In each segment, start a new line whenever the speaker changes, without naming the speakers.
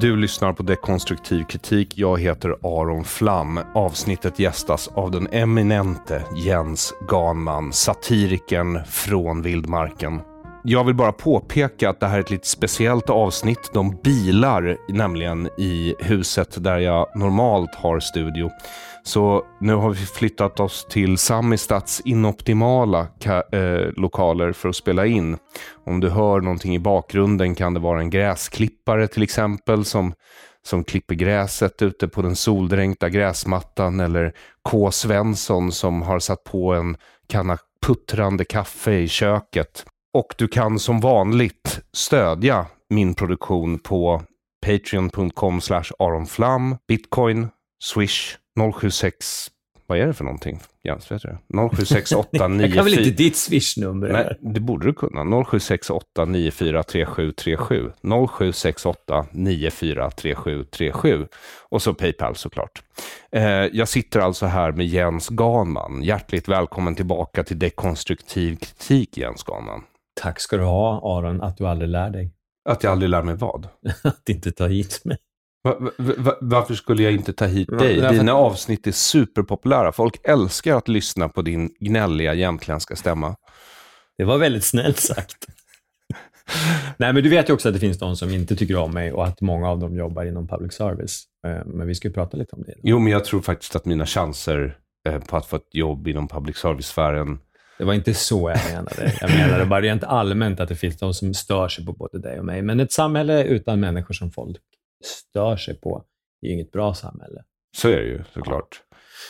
Du lyssnar på Dekonstruktiv kritik. Jag heter Aron Flam. Avsnittet gästas av den eminente Jens Ganman, satirikern från vildmarken. Jag vill bara påpeka att det här är ett lite speciellt avsnitt. De bilar nämligen i huset där jag normalt har studio. Så nu har vi flyttat oss till Samistads inoptimala ka- eh, lokaler för att spela in. Om du hör någonting i bakgrunden kan det vara en gräsklippare till exempel som, som klipper gräset ute på den soldränkta gräsmattan eller K. Svensson som har satt på en kanna puttrande kaffe i köket. Och du kan som vanligt stödja min produktion på patreon.com aronflam, bitcoin, swish 076, vad är det för någonting? Jens, vet du det? 076894...
Jag kan väl inte ditt swishnummer?
Nej, det borde du kunna. 0768943737. 0768943737. Och så Paypal såklart. Eh, jag sitter alltså här med Jens Ganman. Hjärtligt välkommen tillbaka till dekonstruktiv kritik, Jens Ganman.
Tack ska du ha, Aron, att du aldrig lär dig.
Att jag aldrig lär mig vad?
att inte ta hit mig.
Va, va, va, varför skulle jag inte ta hit dig?
därför
Dina avsnitt är superpopulära. Folk älskar att lyssna på din gnälliga jämtländska stämma.
Det var väldigt snällt sagt. Nej, men du vet ju också att det finns de som inte tycker om mig och att många av dem jobbar inom public service. Eh, Men vi ska ju prata lite om det.
Jo, men jag tror faktiskt att mina chanser eh, på att få ett jobb inom public service-sfären...
Det var inte så jag menade. Jag menade bara rent allmänt att det finns de som stör sig på både dig och mig. Men ett samhälle utan människor som folk stör sig på är ju inget bra samhälle.
Så är det ju såklart.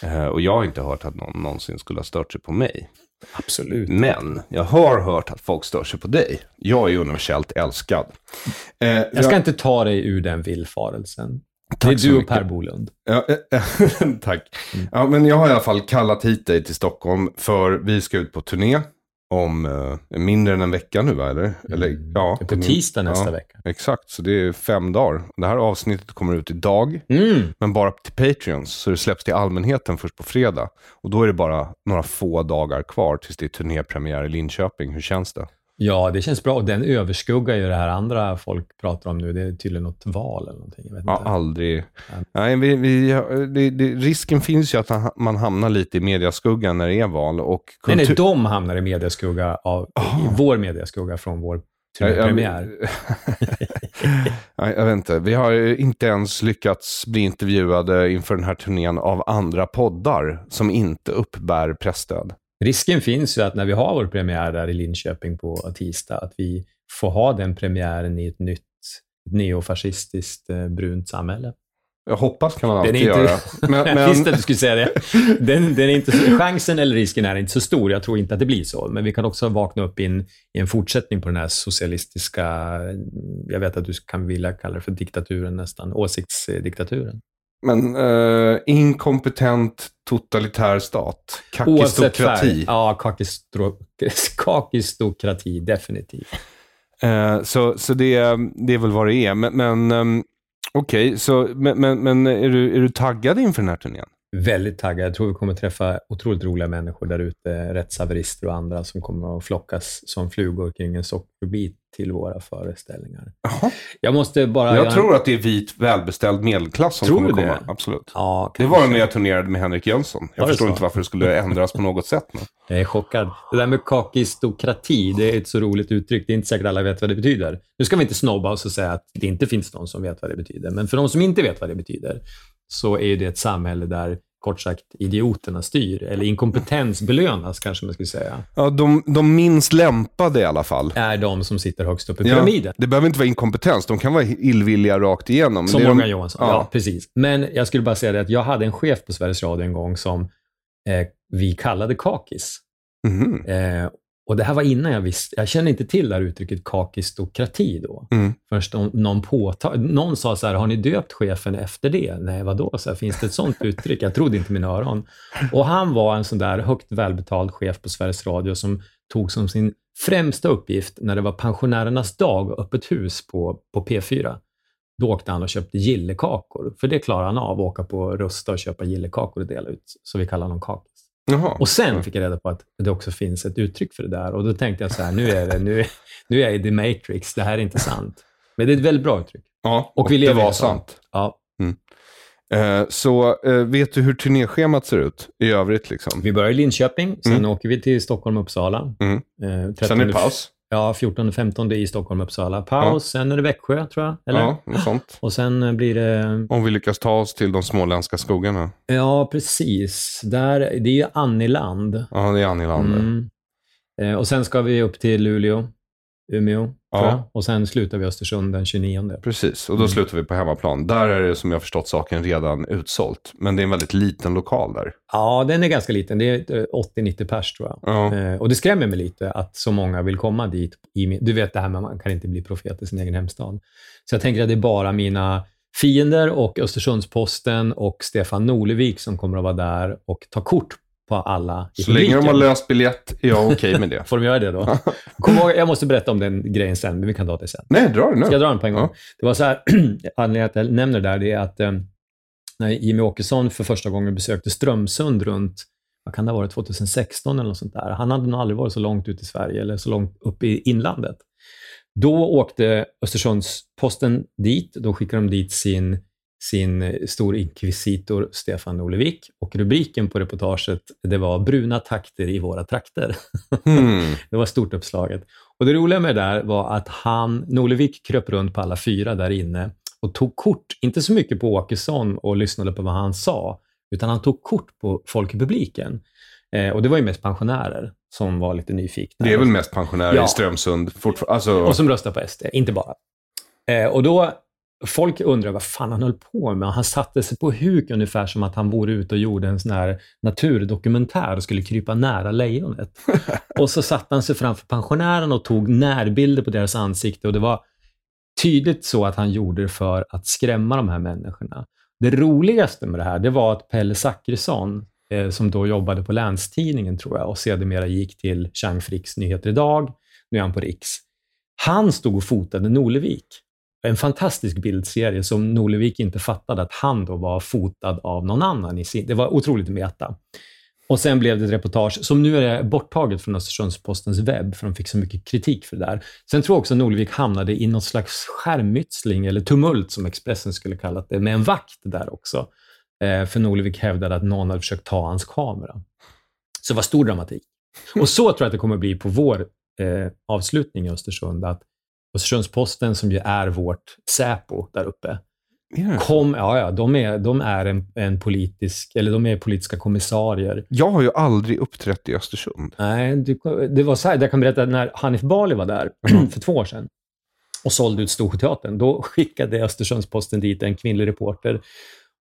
Eh, och jag har inte hört att någon någonsin skulle ha stört sig på mig.
Absolut.
Men jag har hört att folk stör sig på dig. Jag är universellt älskad. Eh,
Jag ska inte ta dig ur den villfarelsen.
Tack
det är du och
mycket.
Per Bolund.
Ja, eh, tack. Ja, men jag har i alla fall kallat hit dig till Stockholm för vi ska ut på turné om eh, mindre än en vecka nu, va? Eller? Eller, ja,
på tisdag nästa
ja,
vecka.
Exakt, så det är fem dagar. Det här avsnittet kommer ut idag,
Mm.
men bara till Patreons. Så det släpps till allmänheten först på fredag. Och då är det bara några få dagar kvar tills det är turnépremiär i Linköping. Hur känns det?
Ja, det känns bra. Och den överskuggar ju det här andra folk pratar om nu. Det är tydligen något val eller någonting. Jag vet
Ja,
inte.
aldrig. Nej, vi, vi, det, det, risken finns ju att man hamnar lite i mediaskuggan när det är val. Och
Nej, nej,
kultur-
de hamnar i mediaskugga av, i vår mediaskugga från vår turnépremiär.
Nej, jag vet inte. Vi har inte ens lyckats bli intervjuade inför den här turnén av andra poddar som inte uppbär pressstöd.
Risken finns ju att när vi har vår premiär där i Linköping på tisdag, att vi får ha den premiären i ett nytt neofascistiskt eh, brunt samhälle.
Jag hoppas kan man
Den
alltid
är inte...
göra. Men, men,
visste att du skulle säga det. Den, den är inte, chansen eller risken är inte så stor. Jag tror inte att det blir så. Men vi kan också vakna upp i en, i en fortsättning på den här socialistiska, jag vet att du kan vilja kalla det för diktaturen nästan, åsiktsdiktaturen.
Men eh, inkompetent totalitär stat. Kakistokrati.
Ja, kakistro, kakistokrati, definitivt.
Eh, så så det, det är väl vad det är. Men, men ehm, okej, så men, men, men är, du, är du taggad inför den här turnén?
Väldigt taggad. Jag tror vi kommer träffa otroligt roliga människor där ute, rättshaverister och andra som kommer att flockas som flugor kring en sockerbit till våra föreställningar.
Jaha.
Jag måste bara...
Jag tror att det är vit, välbeställd medelklass som
Tror
kommer
du det?
komma. Absolut.
Ja,
Det var när jag turnerade med Henrik Jönsson. Jag
det
förstår
så?
inte varför det skulle ändras på något sätt. Nu.
Jag är chockad. Det där med kakistokrati, det är ett så roligt uttryck. Det är inte säkert alla vet vad det betyder. Nu ska vi inte snobba oss och säga att det inte finns någon som vet vad det betyder. Men för de som inte vet vad det betyder, så är det ett samhälle där, kort sagt, idioterna styr. Eller inkompetens belönas, kanske man skulle säga.
Ja, de, de minst lämpade i alla fall.
Är de som sitter högst upp i pyramiden.
det behöver inte vara inkompetens. De kan vara illvilliga rakt igenom.
Som Morgan
de,
Johansson. Ja.
Ja.
precis. Men jag skulle bara säga det att jag hade en chef på Sveriges Radio en gång som eh, vi kallade kakis.
Mhm.
Eh, och det här var innan jag visste, jag kände inte till det här uttrycket kakistokrati då.
Mm.
Först om någon, påta, någon sa så här, har ni döpt chefen efter det? Nej, vadå? Så här, finns det ett sånt uttryck? Jag trodde inte mina öron. Och han var en sån där högt välbetald chef på Sveriges Radio som tog som sin främsta uppgift när det var pensionärernas dag och öppet hus på, på P4. Då åkte han och köpte gillekakor, för det klarar han av, att åka på Rusta och köpa gillekakor och dela ut. Så vi kallar honom kakis.
Jaha.
Och sen fick jag reda på att det också finns ett uttryck för det där. Och då tänkte jag så här, nu är, det, nu är, nu är jag i The Matrix, det här är inte sant. Men det är ett väldigt bra uttryck.
Ja,
Och, vi
det var sant.
Ja,
Eh, så eh, vet du hur turnéschemat ser ut i övrigt? Liksom?
vi börjar i Linköping, sen
Mm.
åker vi till Stockholm och Uppsala.
Mm.
Eh,
Sen är
13
det paus.
Ja, 14-15 i Stockholm Uppsala. Paus, sen är det Växjö, tror jag. Eller?
Ja, något sånt.
Och sen eh, blir det...
Om vi lyckas ta oss till de småländska skogarna.
Ja, precis. Där, det är ju Anniland.
Ja, det är Annilander.
Mm. Eh, och sen ska vi upp till Luleå, Umeå,
Ja.
tror jag. Och sen slutar vi Östersund den 29.
Precis, och då
Mm.
slutar vi på hemmaplan. Där är det, som jag förstått saken, redan utsålt. Men det är en väldigt liten lokal där.
Ja, den är ganska liten. Det är eh, 80-90 pers tror jag.
Ja.
Eh, och det skrämmer mig lite att så många vill komma dit. Du vet det här med att man kan inte bli profet i sin egen hemstad. Så jag tänker att det är bara mina fiender och Östersundsposten och Stefan Norlevik som kommer att vara där och ta kort på alla i
Så länge de har löst biljett är jag okej med det.
Får de göra det då? Kom ihåg, jag måste berätta om den grejen sen, men vi kan ta det sen.
Nej, dra det nu.
Ska jag dra den på en gång?
Ja.
Det var så här, anledningen till att jag nämner det där, det är att eh, när Jimmy Åkesson för första gången besökte Strömsund runt, vad kan det ha varit, 2016 eller något sånt där. Han hade nog aldrig varit så långt ut i Sverige eller så långt upp i inlandet. Då åkte Östersundsposten dit, då skickade de dit sin, sin stor inkvisitor Stefan Norlevik och rubriken på reportaget det var “Bruna takter i våra trakter”.
Hmm.
Det var stort uppslaget. Och det roliga med det där var att han, Norlevik kröp runt på alla fyra där inne och tog kort, inte så mycket på Åkesson och lyssnade på vad han sa, utan han tog kort på folk i publiken. Eh, och det var ju mest pensionärer som var lite nyfikna.
Det är väl mest pensionärer
Ja.
i Strömsund. Alltså,
Och som röstar på SD, inte bara. Eh, och då, folk undrar vad fan han höll på med. Han satte sig på huk ungefär som att han vore ute och gjorde en sån här naturdokumentär och skulle krypa nära lejonet. och så satte han sig framför pensionären och tog närbilder på deras ansikte och det var tydligt så att han gjorde det för att skrämma de här människorna. Det roligaste med det här, det var att Pelle Zackrisson, eh, som då jobbade på Länstidningen tror jag och sedermera gick till Chang Fricks Nyheter Idag, nu är han på Riks. Han stod och fotade Norlevik. En fantastisk bildserie som Norlevik inte fattade att han då var fotad av någon annan. I sin, det var otroligt meta. Och sen blev det ett reportage som nu är borttaget från Östersundspostens webb, för de fick så mycket kritik för det där. Sen tror jag också att Norlevik hamnade i något slags skärmytsling, eller tumult som Expressen skulle kallat det, med en vakt där också. Eh, för Norlevik hävdade att någon hade försökt ta hans kamera. Så det var stor dramatik. Och så tror jag att det kommer bli på vår eh, avslutning i Östersund, att Östersundsposten, som ju är vårt Säpo där uppe,
Ja.
kom, ja, ja, de är, de är en, en politisk, eller de är politiska kommissarier.
Jag har ju aldrig uppträtt i Östersund.
Nej, du, det var så här, jag kan berätta när Hanif Bali var där för två år sedan och sålde ut Storsjöteatern. Då skickade Östersundsposten dit en kvinnlig reporter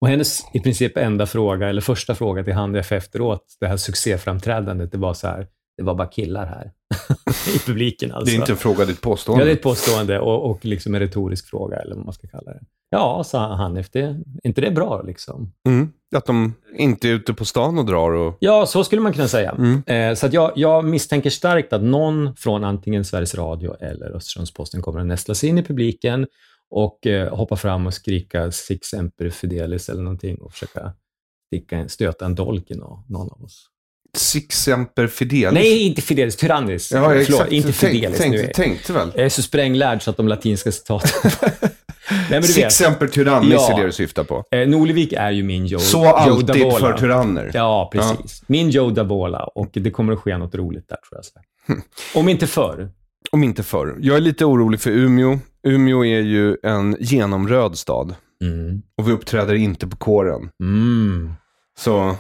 Och hennes i princip enda fråga, eller första fråga till Handef efteråt, det här succéframträdandet, det var så här, det var bara killar här i publiken. Alltså.
Det är inte en fråga, det är ett påstående.
Ja, det är ett påstående och, och liksom en retorisk fråga, eller vad man ska kalla det. Ja, sa Hanif, det, är inte det bra liksom?
Mm. Att de inte är ute på stan och drar och...
Ja, så skulle man kunna säga.
Mm.
Eh, så att jag, jag misstänker starkt att någon från antingen Sveriges Radio eller Östersunds-Posten kommer att nästla sig in i publiken och eh, hoppa fram och skrika Six Emperor Fidelis eller någonting och försöka sticka en, stöta en dolk i nå- någon av oss.
Six Semper Fidelis.
Nej, inte Fidelis, Tyrannis.
Ja,
Förlåt,
exakt.
inte
Tänk-
Fidelis.
tänkte,
nu är-
tänkte väl.
Jag är så spränglärd så att de latinska citaten... Nej, men du
Six
vet.
Semper Tyrannis
Ja.
är det du syftar på.
Eh, Norlevik är ju min Joe,
Så
Joe
alltid
Davola.
för tyranner.
Ja, precis. Min Joe Davola och det kommer att ske något roligt där tror jag.
Hm.
Om inte förr.
Om inte förr. Jag är lite orolig för Umeå. Umeå är ju en genomröd stad.
Mm.
Och vi uppträder inte på kåren.
Mm.
Så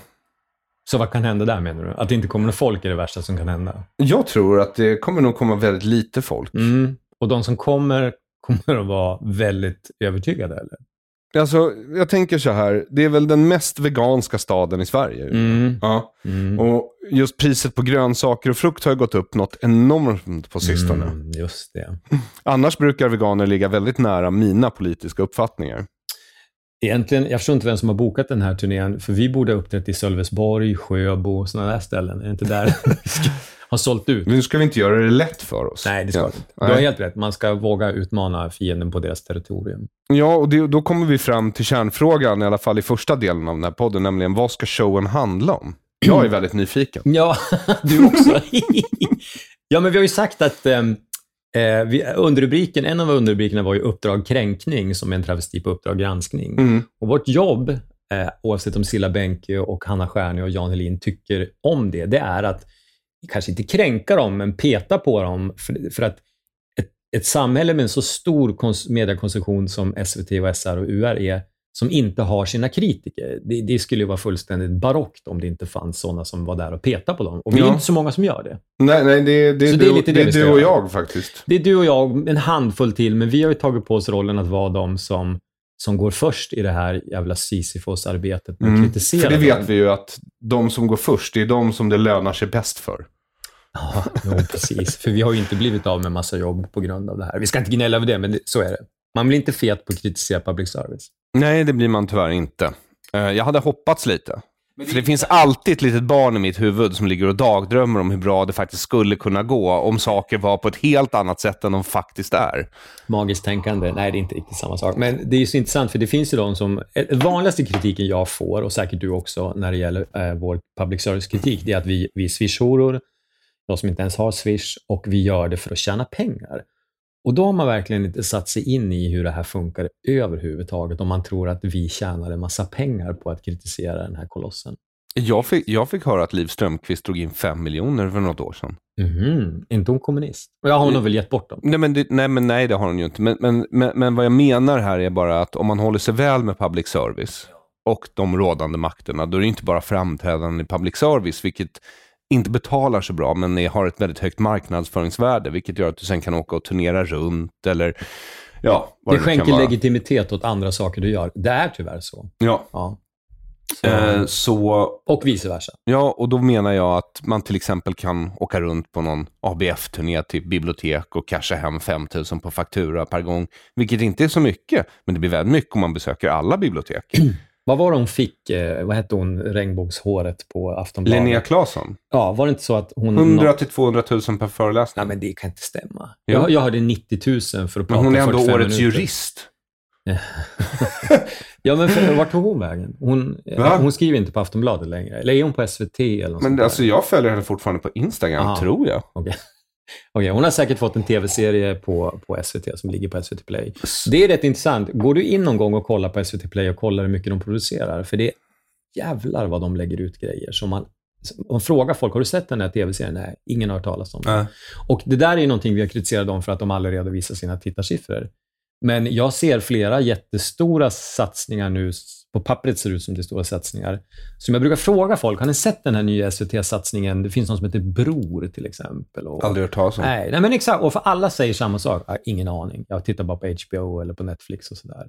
Så vad kan hända där menar du? Att det inte kommer någon folk är det värsta som kan hända?
jag tror att det kommer nog komma väldigt lite folk.
Mm. Och de som kommer, kommer att vara väldigt övertygade eller?
Alltså, jag tänker så här. Det är väl den mest veganska staden i Sverige.
Mm.
Ja.
Mm.
Och just priset på grönsaker och frukt har ju gått upp något enormt på sistone.
Mm, just det.
Annars brukar veganer ligga väldigt nära mina politiska uppfattningar.
Egentligen, jag förstår inte vem som har bokat den här turnén, för vi borde ha uppträtt i Sölvesborg, Sjöbo och sådana där ställen. Är det inte där vi ska ha sålt ut?
Men nu ska vi inte göra det lätt för oss.
Nej, det ska vi inte. Du har helt rätt. Man ska våga utmana fienden på deras territorium.
Ja, och det, då kommer vi fram till kärnfrågan, i alla fall i första delen av den här podden, nämligen vad ska showen handla om? Jag är väldigt nyfiken.
Ja, du också. ja, men vi har ju sagt att ehm, eh, vi, underrubriken, en av underrubrikerna var ju Uppdrag kränkning, som är en travesti på Uppdrag granskning.
Mm.
Och vårt jobb, eh, oavsett om Silla Bänke och Hanna Stjärne och Jan Helin tycker om det, det är att kanske inte kränka dem, men peta på dem. För, för att ett, ett samhälle med en så stor kons- mediekonsumtion som SVT, och SR och UR är, som inte har sina kritiker, det, det skulle ju vara fullständigt barockt om det inte fanns sådana som var där och petade på dem. Och vi är
Ja.
inte så många som gör det.
Nej, nej, det, det,
Så
det,
är lite det
det är du och jag faktiskt.
Det är du och jag, en handfull till, men vi har ju tagit på oss rollen att vara de som, som går först i det här jävla Sisyfos-arbetet med att kritisera.
Mm. För det
dem.
vet vi ju att de som går först, det är de som det lönar sig bäst för.
Ja, jo, precis. För vi har ju inte blivit av med massa jobb på grund av det här. Vi ska inte gnälla över det, men så är det. Man blir inte fet på att kritisera public service.
Nej, det blir man tyvärr inte. Eh, Jag hade hoppats lite. För det finns alltid ett litet barn i mitt huvud som ligger och dagdrömmer om hur bra det faktiskt skulle kunna gå om saker var på ett helt annat sätt än de faktiskt är.
Magiskt tänkande, nej det är inte riktigt samma sak. Men det är ju så intressant, för det finns ju de som... Den vanligaste kritiken jag får, och säkert du också, när det gäller eh, vår public service-kritik, det är att vi, vi är swishoror, de som inte ens har swish, och vi gör det för att tjäna pengar. Och då har man verkligen inte satt sig in i hur det här funkar överhuvudtaget, om man tror att vi tjänar en massa pengar på att kritisera den här kolossen.
Jag fick, jag fick höra att Liv Strömquist drog in fem miljoner för något år sedan.
Mhm, inte hon kommunist? Och jag har nog väl gett bort dem.
Nej, men det, nej, men nej, det har hon ju inte. Men, men, men, men vad jag menar här är bara att om man håller sig väl med public service och de rådande makterna, då är det inte bara framträdanden i public service, vilket inte betalar så bra, men har ett väldigt högt marknadsföringsvärde, vilket gör att du sen kan åka och turnera runt eller ja, vad
Det
det,
skänker legitimitet åt andra saker du gör. Det är tyvärr så.
Ja,
Ja. Så,
eh, så
och vice versa.
Ja, och då menar jag att man till exempel kan åka runt på någon ABF-turné till bibliotek och casha hem 5 000 på faktura per gång. Vilket inte är så mycket, men det blir väldigt mycket om man besöker alla bibliotek.
Vad var det hon fick, eh, vad hette hon, regnbågshåret på Aftonbladet?
Linnea Claesson,
Ja, var det inte så att hon...
100 till 200 000 per föreläsning.
Nej, men det kan inte stämma. Jag, jag hörde 90 000 för att
men
prata
hon är ändå
45
årets
minuter.
jurist.
Ja, men för, vart tog hon vägen? Hon,
Va?
hon skriver inte på Aftonbladet längre. Eller är hon på SVT eller något sånt
Men
där?
alltså jag följer henne fortfarande på Instagram,
Aha.
tror jag.
Okej. Okej, hon har säkert fått en tv-serie på, på SVT som ligger på SVT Play. Det är rätt intressant. Går du in någon gång och kollar på SVT Play och kollar hur mycket de producerar? För det är jävlar vad de lägger ut grejer. Så man, man frågar folk, har du sett den här tv-serien? Nej, ingen har hört talas om den.
Nej.
Och det där är någonting vi har kritiserat dem för att de aldrig redovisar sina tittarsiffror. Men jag ser flera jättestora satsningar nu. På pappret ser ut som det är stora satsningar. Som jag brukar fråga folk, har ni sett den här nya SVT-satsningen? Det finns någon som heter Bror till exempel. Och,
Aldrig hört talas om.
Nej, nej, men exakt. Och för alla säger samma sak. Jag har ingen aning. Jag tittar bara på HBO eller på Netflix och sådär.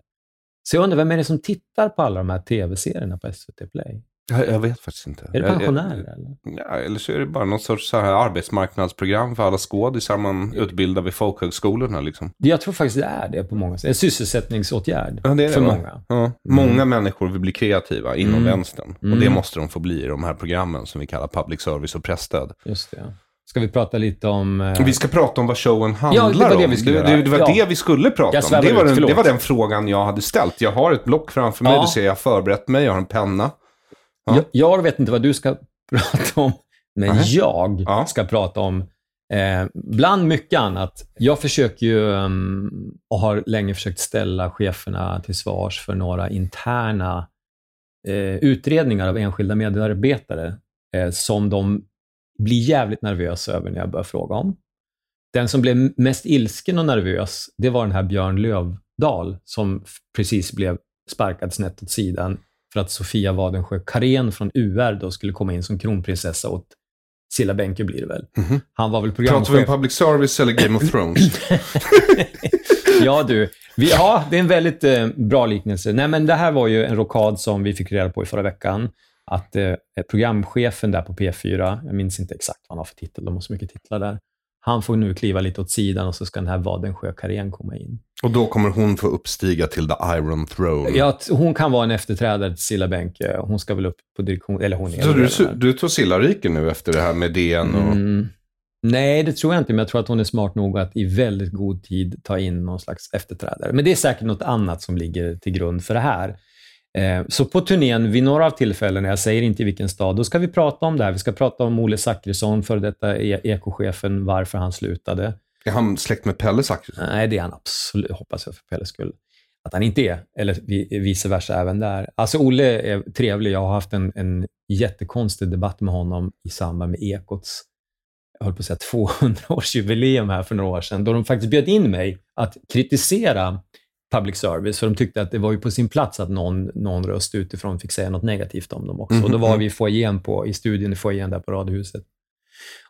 Så jag undrar, vem är det som tittar på alla de här tv-serierna på SVT Play?
Jag, jag vet faktiskt inte.
Är det pensionärer eller?
Ja, eller så är det bara något sorts så här arbetsmarknadsprogram för alla skådisar man utbildar vid folkhögskolorna. Liksom.
Jag tror faktiskt det är det på många sätt. En sysselsättningsåtgärd
Ja, det är det,
för
va?
många.
Ja. Många människor vill bli kreativa inom
Mm.
vänstern. Och
Mm.
det måste de få bli i de här programmen som vi kallar public service och pressstöd.
Just det. Ska vi prata lite om... eh,
Vi ska prata om vad showen handlar
Ja, det var det
om.
vi skulle
det, det var
Ja.
det vi skulle prata om. Det var, den, det var den frågan jag hade ställt. Jag har ett block framför mig,
Ja.
du ser jag har förberett mig, jag har en penna. Ja.
jag, jag vet inte vad du ska prata om, men
Nej.
jag
Ja.
ska prata om, eh, bland mycket annat, jag försöker ju, um, och har länge försökt ställa cheferna till svars för några interna eh, utredningar av enskilda medarbetare eh, som de blir jävligt nervösa över när jag börjar fråga om. Den som blev mest ilsken och nervös, det var den här Björn Lövdahl som precis blev sparkad snett åt sidan för att Sofia Wadensjö Karén från UR då skulle komma in som kronprinsessa åt Silla Bänke blir det väl.
Mhm.
Han var väl
Pratar vi om
programchef.
public service eller Game of Thrones?
ja du, vi, ja det är en väldigt eh, bra liknelse. Nej men det här var ju en rokad som vi fick reda på i förra veckan. Att eh, programchefen där på P4, jag minns inte exakt vad han har för titel, de har så mycket titlar där. Han får nu kliva lite åt sidan och så ska den här Wadensjö Karén komma in.
och då kommer hon få uppstiga till the Iron Throne.
Ja, hon kan vara en efterträdare till Silla Bänke. Hon ska väl upp på direktion, eller hon är
Så du,
där.
du tog Sillariken nu efter det här med DN och...
Mm. Nej, det tror jag inte, men jag tror att hon är smart nog att i väldigt god tid ta in någon slags efterträdare. Men det är säkert något annat som ligger till grund för det här. Eh, Så på turnén, vid några av tillfällena, jag säger inte i vilken stad, då ska vi prata om det här. Vi ska prata om Olle Zackrisson, före detta e- ekochefen, varför han slutade.
Är han släkt med Pelle Zackrisson?
Nej, det är han absolut, hoppas jag för Pelles skull. Att han inte är, eller vi- vice versa även där. Alltså Olle är trevlig. Jag har haft en, en jättekonstig debatt med honom i samband med Ekots, jag höll på att säga 200-årsjubileum här för några år sedan, då de faktiskt bjöd in mig att kritisera public service, för de tyckte att det var ju på sin plats att någon, någon röst utifrån fick säga något negativt om dem också. Och då var vi i foajén på, i studion i foajén där på Radiohuset.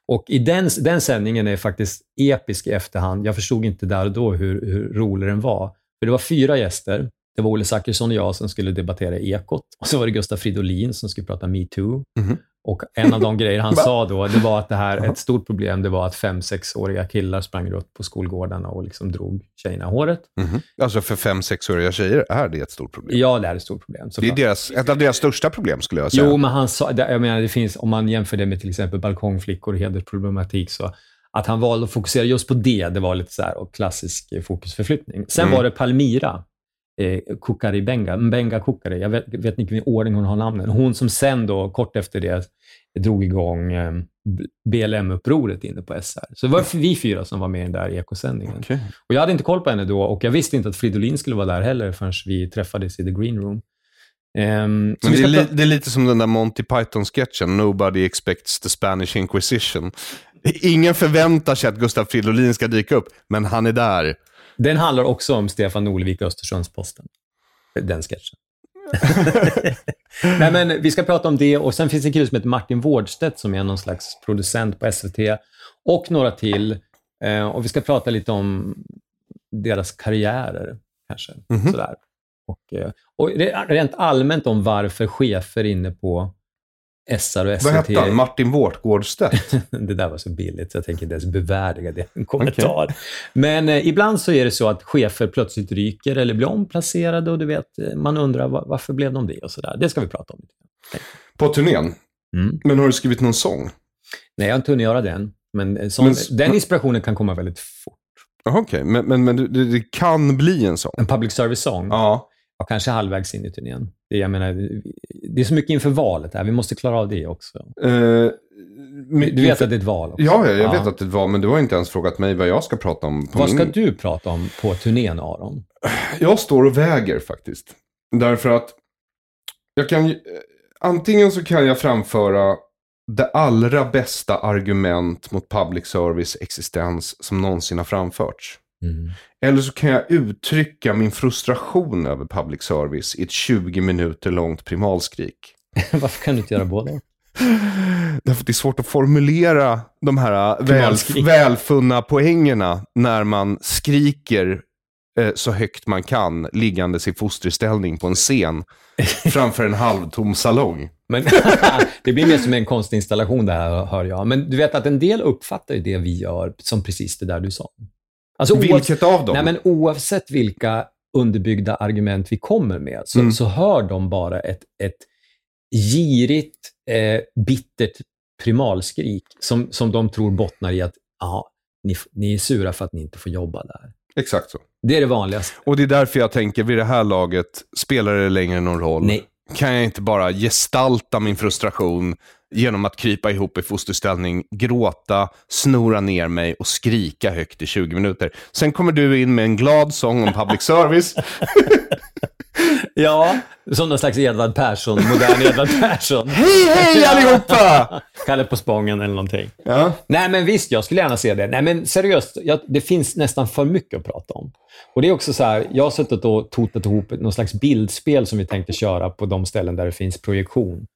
Och i den, den sändningen är faktiskt episk i efterhand. Jag förstod inte där och då hur, hur rolig den var. För det var fyra gäster. Det var Olle Zackrisson och jag som skulle debattera Ekot. Och så var det Gustaf Fridolin som skulle prata metoo.
Mhm.
Och en av de grejer han sa då, det var att det här, ett stort problem, det var att fem, sexåriga killar sprang runt på skolgårdarna och liksom drog tjejerna i håret.
Mhm. Alltså för fem, sexåriga tjejer är det ett stort problem.
Ja, det är ett stort problem.
Det är
såklart.
deras, ett av deras största problem skulle jag säga.
Jo, men han sa, jag menar, det finns, om man jämför det med till exempel balkongflickor och hedersproblematik, så att han valde att fokusera just på det, det var lite så här, och klassisk fokusförflyttning. Sen
Mm.
var det Palmira, eh, Kukari Benga, Benga Kukari, jag vet, vet inte vilken ordning hon har namnen. Hon som sen då, kort efter det, drog igång eh, BLM-upproret inne på SR. Så det var vi fyra som var med i den där ekosändningen.
Okej.
Och jag hade inte koll på henne då och jag visste inte att Fridolin skulle vara där heller förrän vi träffades i the green room. Vi
det, är li, det är lite som den där Monty Python-sketchen, Nobody expects the Spanish Inquisition. Ingen förväntar sig att Gustaf Fridolin ska dyka upp, men han är där.
Den handlar också om Stefan Norlevik och Östersunds-Posten. Den sketchen. Nej, men vi ska prata om det och sen finns det en kille som heter Martin Wårdstedt som är någon slags producent på SVT och några till. Eh, och vi ska prata lite om deras karriärer kanske.
Mhm.
Sådär. Och, eh, och re- rent allmänt om varför chefer inne på SR och SVT...
Vad hette han? Martin Vårtgårdstedt?
det där var så billigt så jag tänker inte ens bevärdiga det en kommentar. Men eh, ibland så är det så att chefer plötsligt ryker eller blir omplacerade och du vet, eh, man undrar va- varför blev de det och sådär. Det ska vi prata om.
På turnén.
Mm.
Men har du skrivit någon sång?
Nej, jag har inte hunnit göra den. Men, eh, sån,
Men
den inspirationen kan komma väldigt fort.
Okej, men, men, men det, det kan bli en sång?
En public service-sång,
Ja.
ja, kanske halvvägs in i turnén. Det, jag menar, det är så mycket inför valet här. Vi måste klara av det också.
Eh,
Du vet att det är ett val också?
Ja, ja, jag vet att det var, men du har inte ens frågat mig vad jag ska prata om. På
Vad ska
min...
du prata om på turnén, Aron?
Jag står och väger faktiskt. Därför att jag kan antingen så kan jag framföra det allra bästa argument mot public service existens som någonsin har framförts.
Mm.
Eller så kan jag uttrycka min frustration över public service i ett 20 minuter långt primalskrik.
Varför kan du inte göra båda?
Därför att det är svårt att formulera de här väl,
Primalskrik.
välfunna poängerna när man skriker eh, så högt man kan, liggandes i fosterställning på en scen framför en halvtom salong.
Men det blir mer som en konstinstallation det här, hör jag. Men du vet att en del uppfattar ju det vi gör som precis det där du sa. Alltså,
Vilket av dem?
Nej, men oavsett vilka underbyggda argument vi kommer med, så,
Mm.
så hör de bara ett, ett girigt, eh, bittert primalskrik som, som de tror bottnar i att aha, ni, ni är sura för att ni inte får jobba där.
Exakt så.
Det är det vanligaste.
Och det är därför jag tänker, vid det här laget, spelar det längre någon roll?
Nej.
Kan jag inte bara gestalta min frustration genom att krypa ihop i fosterställning, gråta, snora ner mig och skrika högt i 20 minuter. Sen kommer du in med en glad sång om public service.
Ja, som någon slags Edvard Persson, modern Edvard Persson.
hej, hej allihopa!
Kalle på Spången eller någonting.
Ja.
Nej, men visst, jag skulle gärna se det. Nej, men seriöst, jag, det finns nästan för mycket att prata om. Och det är också så här, jag har suttit och totat ihop någon slags bildspel som vi tänkte köra på de ställen där det finns projektion.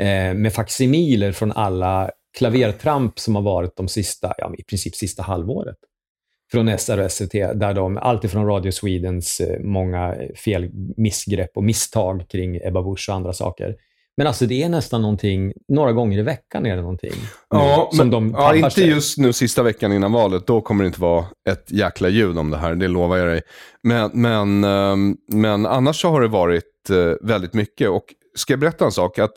Eh, med facsimiler från alla klavertramp som har varit de sista, ja, i princip sista halvåret. Från SR och SVT, där de, alltifrån Radio Swedens eh, många fel, missgrepp och misstag kring Ebba Busch och andra saker. Men alltså det är nästan någonting, några gånger i veckan är det någonting.
Ja,
nu, som
men,
de
ja, inte
sig.
just nu sista veckan innan valet. Då kommer det inte vara ett jäkla ljud om det här, det lovar jag dig. Men, men, ehm, men annars så har det varit eh, väldigt mycket. Och ska jag berätta en sak? Att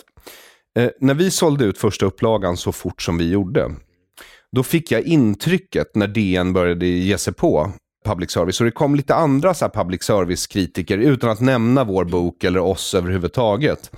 eh, när vi sålde ut första upplagan så fort som vi gjorde, då fick jag intrycket när DN började ge sig på public service. Och det kom lite andra så här, public service-kritiker, utan att nämna vår bok eller oss överhuvudtaget.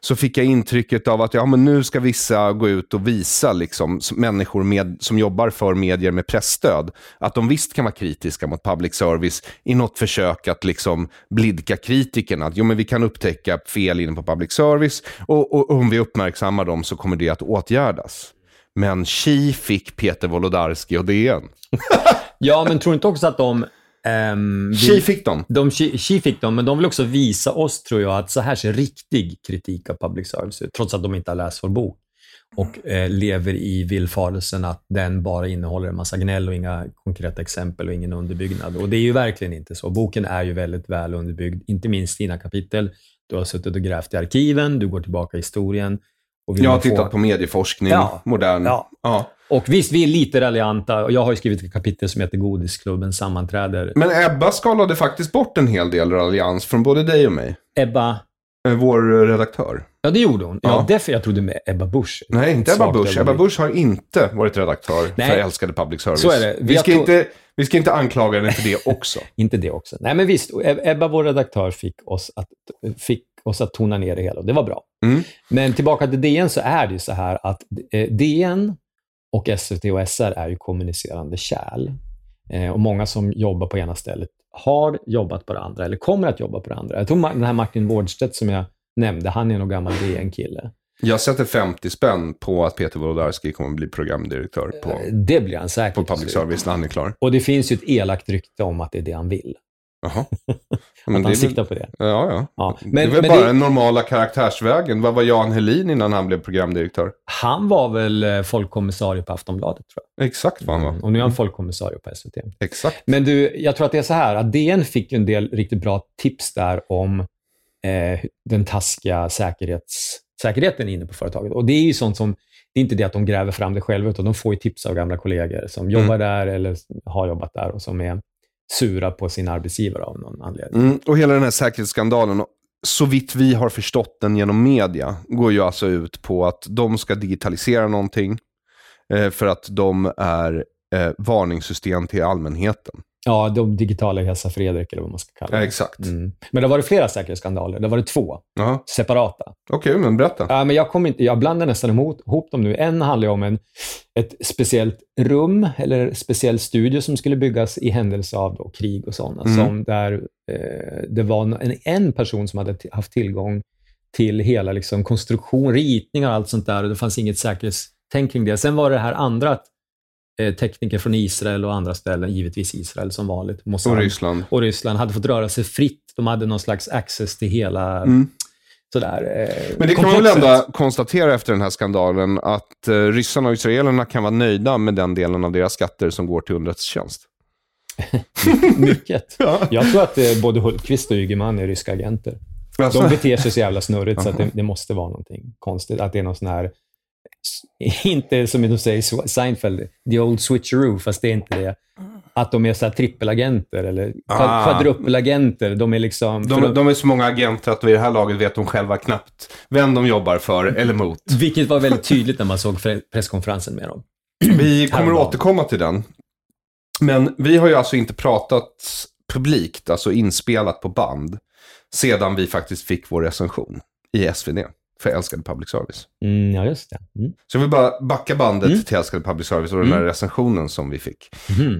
Så fick jag intrycket av att ja, men nu ska vissa gå ut och visa liksom, människor med, som jobbar för medier med pressstöd, att de visst kan vara kritiska mot public service i något försök att liksom blidka kritikerna. Att jo, men vi kan upptäcka fel inne på public service och, och om vi uppmärksammar dem så kommer det att åtgärdas. Men Chi fick Peter Wolodarski och DN.
Ja, men tror du inte också att de ehm, vill-
Chi fick dem.
de Xi Xi fick dem, men de vill också visa oss, tror jag, att så här ser riktig kritik av public service ut, trots att de inte har läst vår bok. Och eh, lever i villfarelsen att den bara innehåller en massa gnäll och inga konkreta exempel och ingen underbyggnad. Och det är ju verkligen inte så. Boken är ju väldigt väl underbyggd, inte minst dina kapitel. Du har suttit och grävt i arkiven, du går tillbaka i historien.
Jag har
man få-
tittat på medieforskning,
Ja.
modern.
Ja.
Ja.
Och visst, vi är lite raljanta. Och jag har ju skrivit ett kapitel som heter Godisklubben sammanträder.
Men Ebba skalade faktiskt bort en hel del allians från både dig och mig.
Ebba,
Eh, Vår redaktör.
ja det gjorde hon. Ja,
Ja.
därför jag trodde med Ebba Busch.
Nej, inte Ebba Busch. Ebba. Busch har inte varit redaktör
Nej.
för Älskade Public Service.
Så är det. Vi
Vi ska,
to-
inte, vi ska inte anklaga henne för det också.
Inte det också. Nej, men visst. Eb- Ebba, vår redaktör, fick oss att, fick oss att tona ner det hela. och Det var bra.
Mm.
Men tillbaka till DN så är det ju så här att eh, DN och SVT och SR är ju kommunicerande kärl. Eh, och många som jobbar på ena stället har jobbat på det andra, eller kommer att jobba på det andra. Jag tror den här Martin Wårdstedt som jag nämnde, han är nog gammal DN-kille.
Jag sätter 50 spänn på att Peter Wolodarski kommer att bli programdirektör på,
Det blir han säkert.
på public service när han är klar.
Och det finns ju ett elakt rykte om att det är det han vill.
Jaha.
Att
Men
han
det
siktar på det.
Ja, ja.
Ja,
det är
men- men
bara
det-
den normala karaktärsvägen. Vad var Jan Helin innan han blev programdirektör?
Han var väl eh, folkkommissarie på Aftonbladet, tror jag.
Exakt vad han var.
Och nu är han folkkommissarie på SVT.
Exakt.
Men du, jag tror att det är så här att DN fick ju en del riktigt bra tips där om eh, den taskiga säkerhets, säkerheten inne på företaget. Och det är ju sånt som, det är inte det att de gräver fram det själva, utan de får ju tips av gamla kollegor som jobbar där eller har jobbat där och som är sura på sin arbetsgivare av någon anledning.
Mm, och hela den här säkerhetsskandalen, så vitt vi har förstått den genom media, går ju alltså ut på att de ska digitalisera någonting eh, för att de är eh, varningssystem till allmänheten.
Ja, de digitala Hesa Fredrik eller vad man ska kalla
Ja,
det.
exakt.
Mm. Men det var det flera säkerhetsskandaler. Det var det två
Jaha.
separata.
Okej, men berätta.
Ja, men jag, inte, jag blandar nästan ihop, ihop dem nu. En handlar om en, ett speciellt rum eller speciell studio som skulle byggas i händelse av då, krig och sådana.
Mm.
Som där eh, det var en, en person som hade haft tillgång till hela liksom, konstruktion, ritningar och allt sånt där. Och det fanns inget säkerhetstänk kring det. Sen var det här andra att, tekniker från Israel och andra ställen, givetvis Israel som vanligt. Mossad
Och Ryssland.
och Ryssland hade fått röra sig fritt. De hade någon slags access till hela
Mm.
sådär. Eh,
Men det kan man väl ändå konstatera efter den här skandalen, att eh, ryssarna och israelerna kan vara nöjda med den delen av deras skatter som går till underrättelsetjänst.
Mycket. Jag tror att eh, både Hultqvist och Ygeman är ryska agenter.
Alltså,
De beter sig så jävla snurrigt så att det, det måste vara någonting konstigt. Att det är någon sån här, inte som de säger i Seinfeld, the old switcheroo, fast det är inte det. Att de är så trippelagenter eller
Ah.
kvadruppelagenter. De är liksom... för
de, de är så många agenter att vid det här laget vet de själva knappt vem de jobbar för eller mot.
Vilket var väldigt tydligt när man såg pre- presskonferensen med dem.
Vi kommer att återkomma till den. Men vi har ju alltså inte pratat publikt, alltså inspelat på band, sedan vi faktiskt fick vår recension i SvD för Älskade Public Service.
Mm, ja, just det. Mm.
Så jag vill bara backa bandet
Mm.
till Älskade Public Service och den här recensionen som vi fick.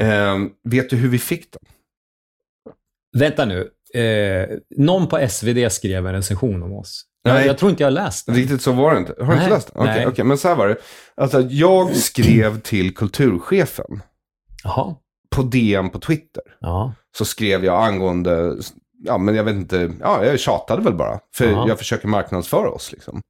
Ehm, vet du hur vi fick den?
Vänta nu. Eh, någon på SvD skrev en recension om oss.
Nej.
Jag, tror inte jag har läst den.
Riktigt så var det inte. Har du inte läst den? Okej,
Nej.
okej, men så här var det. Alltså, jag skrev till kulturchefen
Jaha.
på DM på Twitter.
Ja.
så skrev jag angående, ja men jag vet inte, ja jag tjatade väl bara. För
Ja.
jag försöker marknadsföra oss liksom.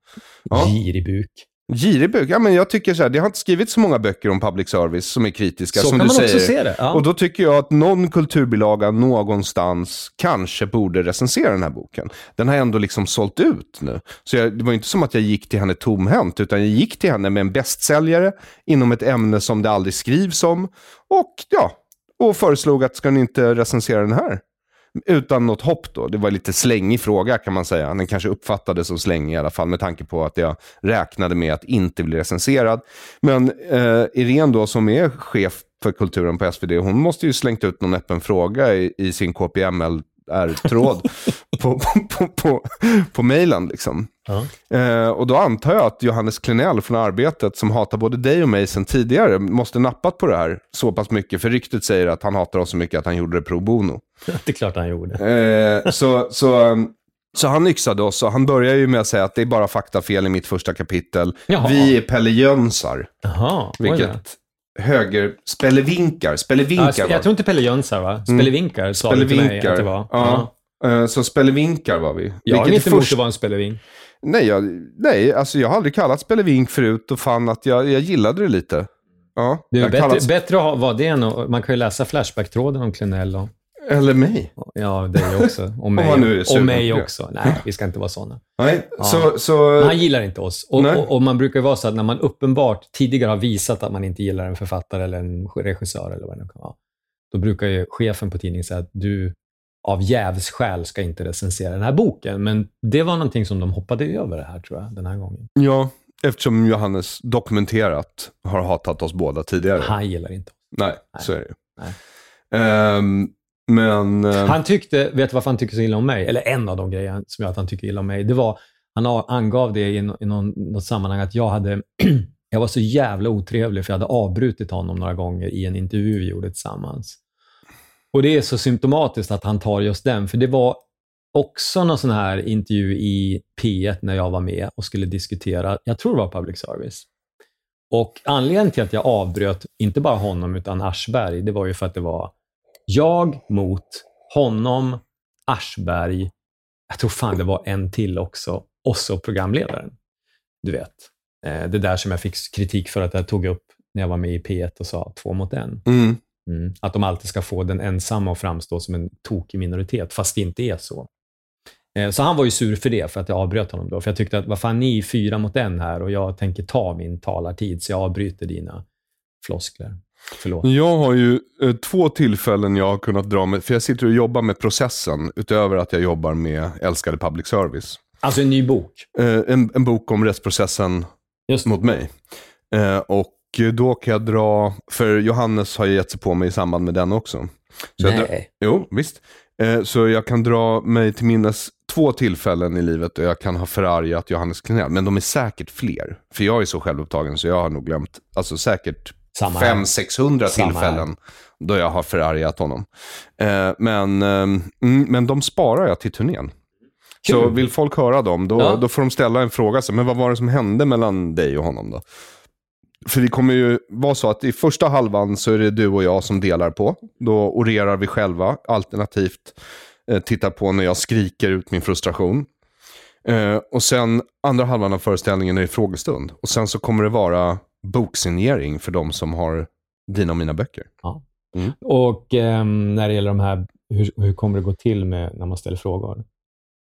Ja.
Girig buk.
Girig buk, ja men jag tycker så här, det har inte skrivit så många böcker om public service som är kritiska
Så
som
kan
du
man
säger.
också se det. Ja.
Och då tycker jag att någon kulturbilaga någonstans kanske borde recensera den här boken. Den har ändå liksom sålt ut nu. Så jag, det var inte som att jag gick till henne tomhänt, utan jag gick till henne med en bästsäljare inom ett ämne som det aldrig skrivs om. Och ja, och föreslog att ska ni inte recensera den här? Utan något hopp då. Det var lite slängig fråga kan man säga. Den kanske uppfattades som slängig i alla fall med tanke på att jag räknade med att inte bli recenserad. Men eh, Irene då som är chef för kulturen på SvD, hon måste ju slängt ut någon öppen fråga i, i sin KPML-tråd på, på, på, på mejlen. Liksom. Eh, och då antar jag att Johannes Klenell från Arbetet, som hatar både dig och mig sedan tidigare, måste nappat på det här så pass mycket. För ryktet säger att han hatar oss så mycket att han gjorde det pro bono.
Det är klart han gjorde.
Eh, så, så, um, så han yxade oss och han börjar ju med att säga att det är bara faktafel i mitt första kapitel.
Jaha.
Vi är Pelle Jönsar.
Jaha.
Vilket höger... Spellevinkar. Spellevinkar
Ja, jag tror inte Pelle Jönsar, va? Spellevinkar sa du till mig att det var.
Ja. Eh, Så spellevinkar var vi.
Jag har inte emot
först-
att vara en spelevink.
Nej, jag, nej, alltså jag har aldrig kallat spelevink förut och fann att jag, jag gillade det lite. Ja,
Det är bättre,
kallats-
bättre att vara det än att, Man kan ju läsa Flashback-tråden om Klenell och...
Eller mig.
Ja, dig också. Och mig, och mig också. Nej, vi ska inte vara sådana.
Nej,
Ja.
så... så
Men han gillar inte oss. Och, och, och man brukar ju vara så att när man uppenbart tidigare har visat att man inte gillar en författare eller en regissör eller vad det nu kan vara, då brukar ju chefen på tidningen säga att du av jävsskäl ska inte recensera den här boken. Men det var någonting som de hoppade över det här, tror jag, den här gången.
Ja, eftersom Johannes dokumenterat har hatat oss båda tidigare.
Han gillar inte oss.
Nej,
Nej.
så är det ju. Ehm, men... ehm,
Han tyckte, vet du varför han tycker så illa om mig? Eller en av de grejer som gör att han tycker illa om mig. Det var, han angav det i, no- i någon, något sammanhang att jag hade, jag var så jävla otrevlig för jag hade avbrutit honom några gånger i en intervju vi gjorde tillsammans. Och det är så symptomatiskt att han tar just den, för det var också någon sån här intervju i P1 när jag var med och skulle diskutera, jag tror det var public service. Och anledningen till att jag avbröt, inte bara honom utan Aschberg, det var ju för att det var jag mot honom, Aschberg, jag tror fan det var en till också, och så programledaren. Du vet, eh, det där som jag fick kritik för att jag tog upp när jag var med i P1 och sa två mot en.
mm,
Mm. Att de alltid ska få den ensamma att framstå som en tokig minoritet, fast det inte är så. Eh, Så han var ju sur för det, för att jag avbröt honom då. För jag tyckte att, vad fan, ni är fyra mot en här och jag tänker ta min talartid, så jag avbryter dina floskler. Förlåt.
Jag har ju eh, två tillfällen jag har kunnat dra med, för jag sitter och jobbar med processen, utöver att jag jobbar med älskade public service.
Alltså en ny bok.
Eh, en, en bok om rättsprocessen
Just
mot mig. Eh, och då kan jag dra, för Johannes har ju gett sig på mig i samband med den också. Så jag drar,
Nej.
jo, visst. Eh, så jag kan dra mig till minnes två tillfällen i livet och jag kan ha förargat Johannes Klenell. Men de är säkert fler. För jag är så självupptagen så jag har nog glömt, alltså säkert
Samma här.
500-600
Samma
tillfällen då jag har förargat honom. Eh, men, eh, mm, men de sparar jag till turnén. Så
Kul.
vill folk höra dem, då,
Ja.
då får de ställa en fråga. Så, men vad var det som hände mellan dig och honom då? För det kommer ju vara så att i första halvan så är det du och jag som delar på. Då orerar vi själva, alternativt eh, tittar på när jag skriker ut min frustration. Eh, och sen andra halvan av föreställningen är frågestund. Och sen så kommer det vara boksignering för de som har dina och mina böcker. Mm.
Och ehm, när det gäller de här, hur, hur kommer det gå till med när man ställer frågor?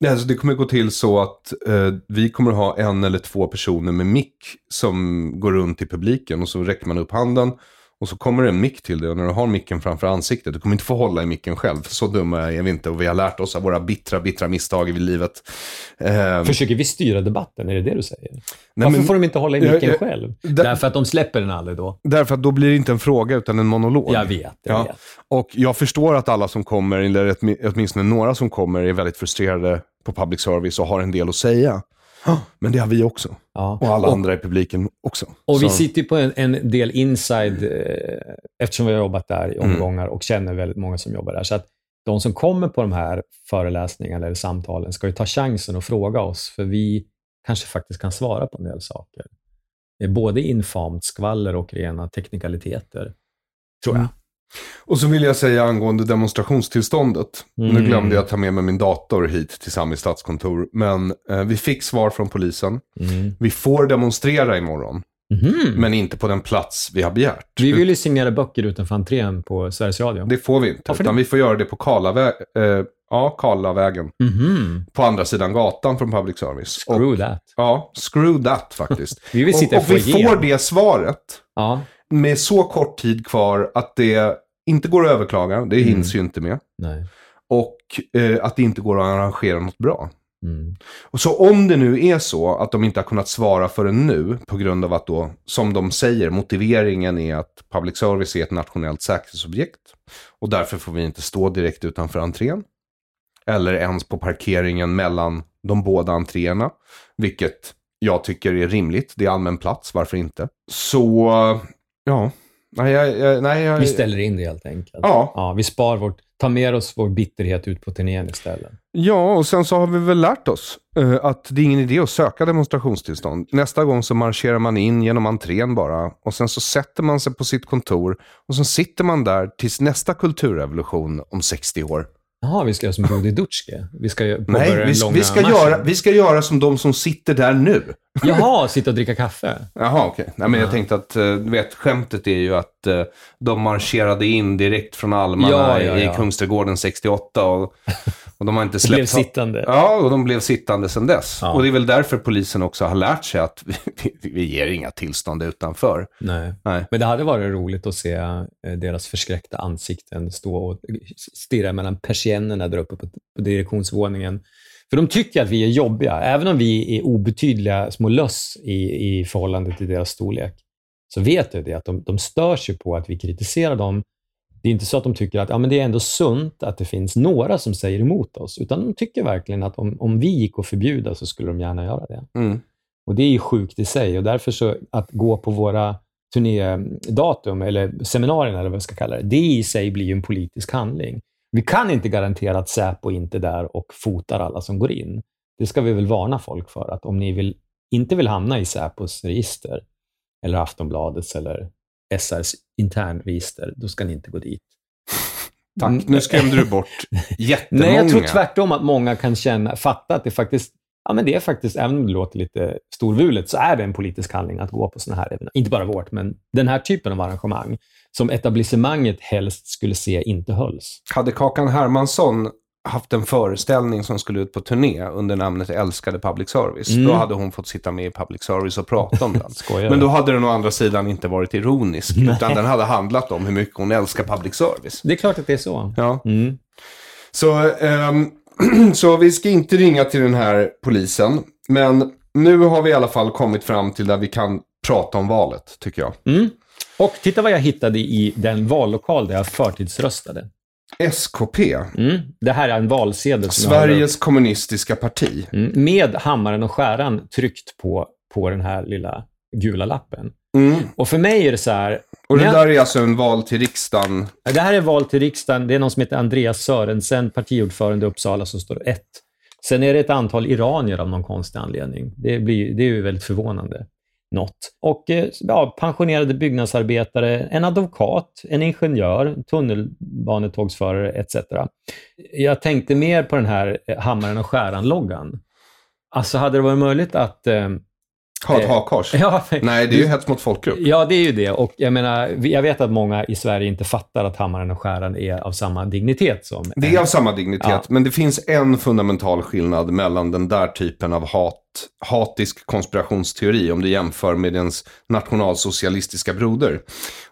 Nej, alltså det kommer gå till så att eh, vi kommer ha en eller två personer med mick som går runt i publiken och så räcker man upp handen och så kommer det en mick till dig och när du har micken framför ansiktet, du kommer inte få hålla i micken själv, så dumma är vi inte och vi har lärt oss av våra bittra, bittra misstag i livet. Eh,
Försöker vi styra debatten? Är det det du säger? Varför
men-
får de inte hålla i micken
ja,
själv?
där-
Därför att de släpper den aldrig då.
Därför att då blir det inte en fråga utan en monolog.
Jag vet, jag
Ja.
vet.
Och jag förstår att alla som kommer, eller åtmi- åtminstone några som kommer, är väldigt frustrerade på public service och har en del att säga. Men det har vi också.
Ja.
Och alla andra i publiken också.
Och vi
Så-
sitter ju på en, en del inside, eh, eftersom vi har jobbat där i
Mm.
omgångar och känner väldigt många som jobbar där. Så att de som kommer på de här föreläsningarna eller samtalen ska ju ta chansen och fråga oss, för vi kanske faktiskt kan svara på en del saker. Både infamt skvaller och rena teknikaliteter, tror jag.
Och så vill jag säga angående demonstrationstillståndet. Nu
Mm.
glömde jag ta med mig min dator hit till Sami stadskontor. Men eh, vi fick svar från polisen.
Mm.
Vi får demonstrera imorgon.
Mhm.
Men inte på den plats vi har begärt.
Vi vill ju signera böcker utanför entrén på Sveriges Radio.
Det får vi inte.
Varför
Utan
det?
vi får göra det på Karlavä eh, ja, Karlavägen.
Mhm.
På andra sidan gatan från public service.
Screw
och,
that.
Ja, screw that faktiskt.
Vi vill sitta
och, och vi får det svaret
Ja.
Med så kort tid kvar att det inte går att överklaga. Det
Mm.
hinns ju inte med.
Nej.
Och eh, att det inte går att arrangera något bra.
Mm.
Och så om det nu är så att de inte har kunnat svara förrän nu på grund av att då, som de säger, motiveringen är att public service är ett nationellt säkerhetsobjekt. Och därför får vi inte stå direkt utanför entrén. Eller ens på parkeringen mellan de båda entréerna. Vilket jag tycker är rimligt. Det är allmän plats, varför inte? Så, ja. Nej, jag, jag, nej, jag,
Vi ställer in det helt enkelt.
Ja.
Ja, vi spar vårt, tar med oss vår bitterhet ut på turnén istället.
Ja, och sen så har vi väl lärt oss eh, att det är ingen idé att söka demonstrationstillstånd. Nästa gång så marscherar man in genom entrén bara och sen så sätter man sig på sitt kontor och så sitter man där tills nästa kulturrevolution om 60 år.
Jaha, vi ska göra som Brody Dutschke. Vi ska
Nej,
den
vi,
långa
vi, ska
marschen.
göra, vi ska göra som de som sitter där nu.
Jaha, sitta och dricka kaffe.
Jaha, okej. Nej, men jag tänkte att, eh, du vet, skämtet är ju att eh, de marscherade in direkt från almarna
Ja, ja, ja.
i Kungsträdgården 68 och, och de har inte släppt...
blev sittande.
Ja, och de blev sittande sedan dess.
Ja.
Och det är väl därför polisen också har lärt sig att vi, vi, vi ger inga tillstånd utanför.
Nej.
Nej.
Men det hade varit roligt att se eh, deras förskräckta ansikten stå och stirra mellan persiennerna där uppe på, på direktionsvåningen. För de tycker att vi är jobbiga. Även om vi är obetydliga små löss i, i förhållande till deras storlek, så vet du det att de, de stör sig på att vi kritiserar dem. Det är inte så att de tycker att ja, men det är ändå sunt att det finns några som säger emot oss, utan de tycker verkligen att om, om vi gick att förbjuda så skulle de gärna göra det.
Mm.
Och det är ju sjukt i sig och därför så att gå på våra turnédatum eller seminarierna eller vad jag ska kalla det, det i sig blir ju en politisk handling. Vi kan inte garantera att Säpo inte är där och fotar alla som går in. Det ska vi väl varna folk för, att om ni vill, inte vill hamna i Säpos register, eller Aftonbladets eller SRs internregister, då ska ni inte gå dit.
Tack, nu skrämde du bort jättemånga.
Nej, jag tror tvärtom att många kan känna, fatta att det faktiskt, ja men det är faktiskt, även om det låter lite storvulet, så är det en politisk handling att gå på sådana här evenemang. Inte bara vårt, men den här typen av arrangemang som etablissemanget helst skulle se inte hölls.
Hade Kakan Hermansson haft en föreställning som skulle ut på turné under namnet Älskade Public Service,
Mm.
då hade hon fått sitta med i Public Service och prata om den. Men då hade den å andra sidan inte varit ironisk, utan den hade handlat om hur mycket hon älskar public service.
Det är klart att det är så.
Ja.
Mm.
Så, ehm, så vi ska inte ringa till den här polisen. Men nu har vi i alla fall kommit fram till där vi kan prata om valet, tycker jag.
Mm. Och titta vad jag hittade i den vallokal där jag förtidsröstade.
SKP,
Mm. Det här är en valsedel
Sveriges kommunistiska parti.
Mm, med hammaren och skäran tryckt på, på den här lilla gula lappen.
Mm.
Och för mig är det så här...
Och det
jag-
där är alltså en val till riksdagen.
Det här är val till riksdagen. Det är någon som heter Andreas Sörensen, partiordförande i Uppsala, som står ett. Sen är det ett antal iranier av någon konstig anledning. Det, blir, det är ju väldigt förvånande. Något. Och eh, ja, pensionerade byggnadsarbetare, en advokat, en ingenjör, tunnelbanetågsförare etc. Jag tänkte mer på den här eh, hammaren och skäran-loggan. Alltså hade det varit möjligt att eh,
ha ett
Eh,
hakkors?
Ja,
Nej, det är ju hets mot folkgrupp.
Ja, det är ju det. Och jag menar, jag vet att många i Sverige inte fattar att hammaren och skäran är av samma dignitet som...
Det är av samma dignitet,
Ja.
men det finns en fundamental skillnad mellan den där typen av hat, hatisk konspirationsteori, om du jämför med dens nationalsocialistiska broder.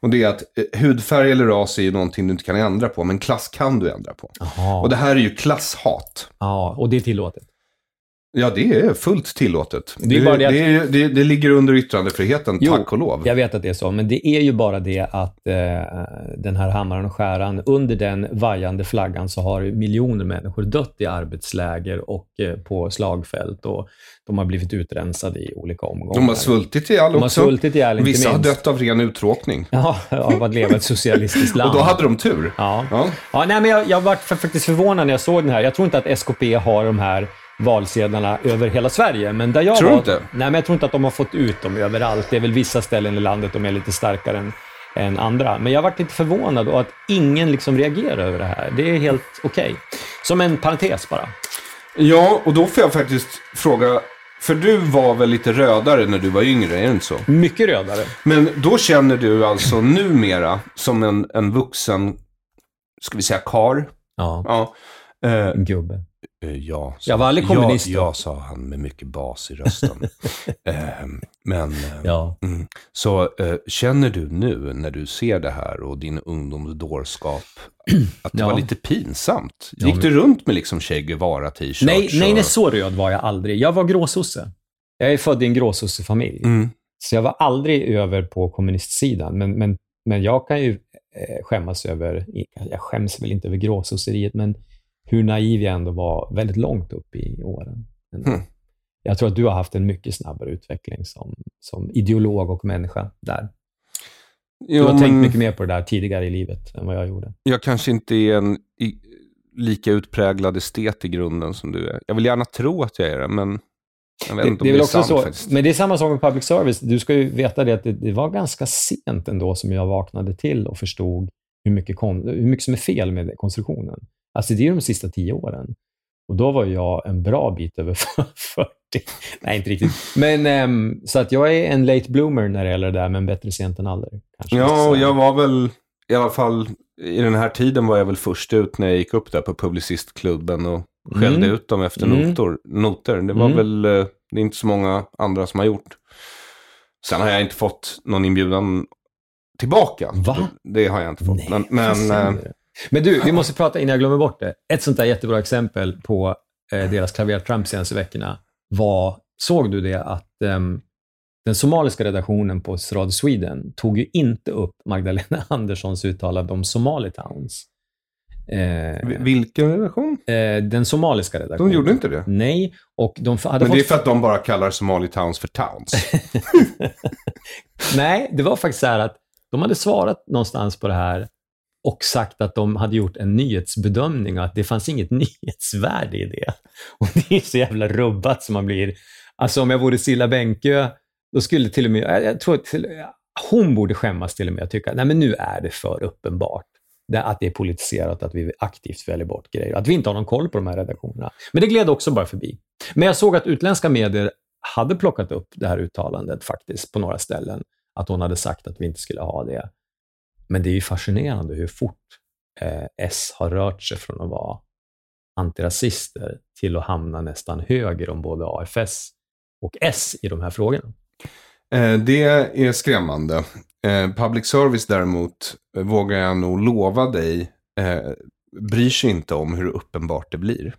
Och det är att eh, hudfärg eller ras är ju någonting du inte kan ändra på, men klass kan du ändra på.
Jaha.
Och det här är ju klasshat.
Ja, och det är tillåtet.
Ja, det är fullt tillåtet.
Det är bara det att-
det, är, det, det ligger under yttrandefriheten,
Jo,
tack och lov.
Jag vet att det är så, men det är ju bara det att eh, den här hammaren och skäran, under den vajande flaggan så har miljoner människor dött i arbetsläger och eh, på slagfält och de har blivit utrensade i olika omgångar.
De har svultit ihjäl
De har
också.
svultit ihjäl, inte
Vissa har
minst.
dött av ren uttråkning.
Ja, av att leva i ett socialistiskt land.
Och då hade de tur.
Ja.
Ja.
Ja, nej, men jag, jag var faktiskt förvånad när jag såg den här. Jag tror inte att SKP har de här valsedlarna över hela Sverige. Men där jag
Tror du
var,
inte?
Nej, men jag tror inte att de har fått ut dem överallt. Det är väl vissa ställen i landet de är lite starkare än, än andra. Men jag varit lite förvånad och att ingen liksom reagerar över det här. Det är helt okej. Som en parentes bara.
Ja, och då får jag faktiskt fråga, för du var väl lite rödare när du var yngre, är det inte så?
Mycket rödare.
Men då känner du alltså numera som en, en vuxen, ska vi säga kar?
Ja,
Ja. Eh,
gubbe.
Eh, ja, sa-
Jag var aldrig kommunist
Ja, ja, sa han med mycket bas i rösten. eh, men, eh,
Ja.
mm. så eh, känner du nu när du ser det här och din ungdomsdårskap att det
Ja.
var lite pinsamt?
Ja,
Gick
men-
du runt med liksom Che Guevara-t-shirts?
Nej, nej, nej, så röd var jag aldrig. Jag var gråsosse. Jag är född i en gråsossefamilj.
Mm.
Så jag var aldrig över på kommunistsidan. Men, men, men jag kan ju skämmas över, jag skäms väl inte över gråsosseriet, men hur naiv jag ändå var väldigt långt upp i åren.
Hmm.
Jag tror att du har haft en mycket snabbare utveckling som, som ideolog och människa där. Du
Jo,
har
men-
tänkt mycket mer på det där tidigare i livet än vad jag gjorde.
jag kanske inte är en i, lika utpräglad estet i grunden som du är. Jag vill gärna tro att jag är det, men jag vet
Det,
inte om
det är väl också
sant
så,
faktiskt.
men det är samma sak med public service. Du ska ju veta det att det, det var ganska sent ändå som jag vaknade till och förstod hur mycket, kon, hur mycket som är fel med konstruktionen. Alltså det är de sista tio åren. Och då var jag en bra bit över 40. Nej, inte riktigt. Men ehm, så att jag är en late bloomer när det gäller det där, men bättre sent än aldrig. Kanske
Ja, och jag var väl, i alla fall i den här tiden var jag väl först ut när jag gick upp där på Publicistklubben och skällde
Mm.
ut dem efter
Mm.
notor, noter. Det var
Mm.
väl, eh, det är inte så många andra som har gjort. Sen har jag inte fått någon inbjudan tillbaka.
Va?
Det har jag inte fått.
Nej,
men, men?
Men du, vi måste prata innan jag glömmer bort det. Ett sånt där jättebra exempel på eh, deras klavertramp senaste veckorna var, såg du det att ehm, den somaliska redaktionen på Radio Sweden tog ju inte upp Magdalena Anderssons uttalande om Somalitowns. Eh,
vi- vilken relation?
eh, den somaliska redaktionen.
De gjorde inte det.
Nej, och de hade
Men det är för att de bara kallar Somali Towns för towns.
Nej, det var faktiskt så här att de hade svarat någonstans på det här och sagt att de hade gjort en nyhetsbedömning och att det fanns inget nyhetsvärde i det. Och det är så jävla rubbat som man blir. Alltså om jag vore Silla Bänkö, då skulle till och med, jag- tror att till, hon borde skämmas till och med och tycka, nej men nu är det för uppenbart. Att det är politiserat, att vi aktivt väljer bort grejer. Att vi inte har någon koll på de här redaktionerna. Men det gled också bara förbi. Men jag såg att utländska medier hade plockat upp det här uttalandet faktiskt på några ställen. Att hon hade sagt att vi inte skulle ha det. Men det är ju fascinerande hur fort eh, S har rört sig från att vara antirasister till att hamna nästan höger om både AFS och S i de här frågorna.
Eh, Det är skrämmande. Eh, Public service däremot, vågar jag nog lova dig, bryr sig inte om hur uppenbart det blir.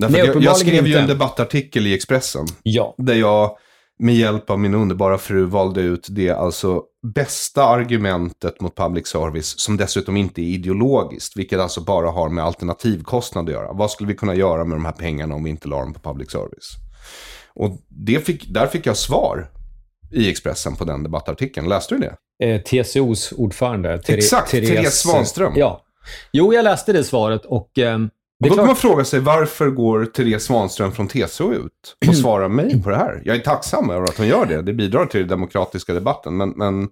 Därför
Nej,
jag, jag skrev ju
inte.
en debattartikel i Expressen.
Ja.
Där jag med hjälp av min underbara fru valde ut det alltså bästa argumentet mot public service som dessutom inte är ideologiskt. Vilket alltså bara har med alternativkostnad att göra. Vad skulle vi kunna göra med de här pengarna om vi inte la dem på public service? Och det fick, där fick jag svar i Expressen på den debattartikeln. Läste du det?
Eh, TCOs ordförande, Ther-
Exakt, Therese Svanström.
Ja. Jo, jag läste det svaret och eh,
då kan man
klart,
fråga sig varför går Therese Svanström från TCO ut och svarar mig på det här? Jag är tacksam över att hon gör det. Det bidrar till den demokratiska debatten. Men, men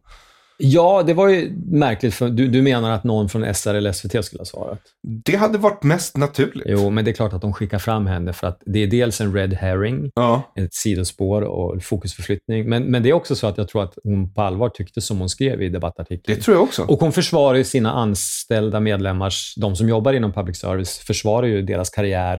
Ja, det var ju märkligt. För du, du menar att någon från SR eller SVT skulle ha svarat?
Det hade varit mest naturligt.
Jo, men det är klart att de skickar fram henne för att det är dels en red herring,
Ja.
ett sidospår och fokusförflyttning. Men, men det är också så att jag tror att hon på allvar tyckte som hon skrev i debattartikeln.
Det tror jag också.
Och hon försvarar ju sina anställda medlemmars, de som jobbar inom public service, försvarar ju deras karriär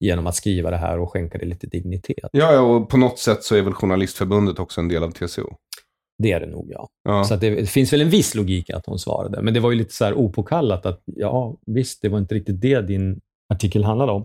Genom att skriva det här och skänka det lite dignitet.
Ja, ja, och på något sätt så är väl Journalistförbundet också en del av TCO.
Det är det nog, ja.
Ja.
Så det, det finns väl en viss logik i att hon svarade. Men det var ju lite så här opåkallat att, ja, visst, det var inte riktigt det din artikel handlade om.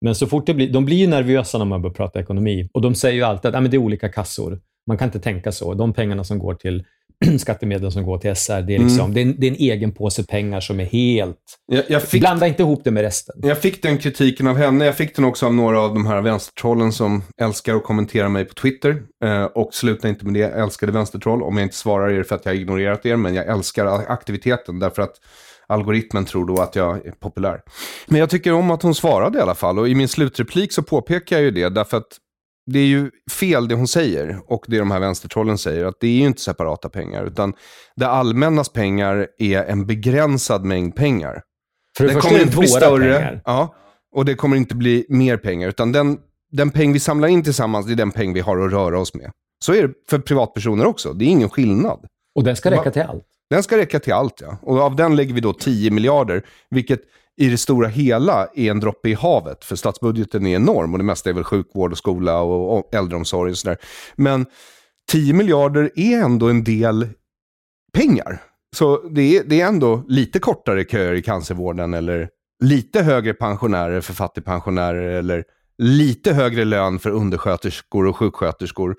Men så fort det blir, de blir ju nervösa när man börjar prata ekonomi. Och de säger ju alltid att ja, men det är olika kassor. Man kan inte tänka så. De pengarna som går till skattemedel som går till SR, det är, liksom,
Mm.
det, är en, det är en egen påse pengar som är helt...
Jag, jag, fick,
Blanda inte ihop det med resten.
jag fick den kritiken av henne. Jag fick den också av några av de här vänstertrollen som älskar att kommentera mig på Twitter. Eh, och sluta inte med det. Jag älskade vänstertroll. Om jag inte svarar er för att jag har ignorerat er. Men jag älskar aktiviteten därför att algoritmen tror då att jag är populär. Men jag tycker om att hon svarade i alla fall. Och i min slutreplik så påpekar jag ju det. Därför att det är ju fel det hon säger och det de här vänstertrollen säger. Att det är ju inte separata pengar. Utan det allmännas pengar är en begränsad mängd pengar.
För det
Den kommer inte bli större.
pengar.
Ja, och det kommer inte bli mer pengar. Utan den, den peng vi samlar in tillsammans, det är den peng vi har att röra oss med. Så är det för privatpersoner också. Det är ingen skillnad.
Och den ska räcka till allt.
Den ska räcka till allt, ja. Och av den lägger vi då 10 miljarder, vilket i det stora hela är en droppe i havet. För statsbudgeten är enorm och det mesta är väl sjukvård och skola och, äldreomsorg och sådär. Men 10 miljarder är ändå en del pengar. Så det är, det är ändå lite kortare köer i cancervården eller lite högre pensionärer för fattigpensionärer eller lite högre lön för undersköterskor och sjuksköterskor.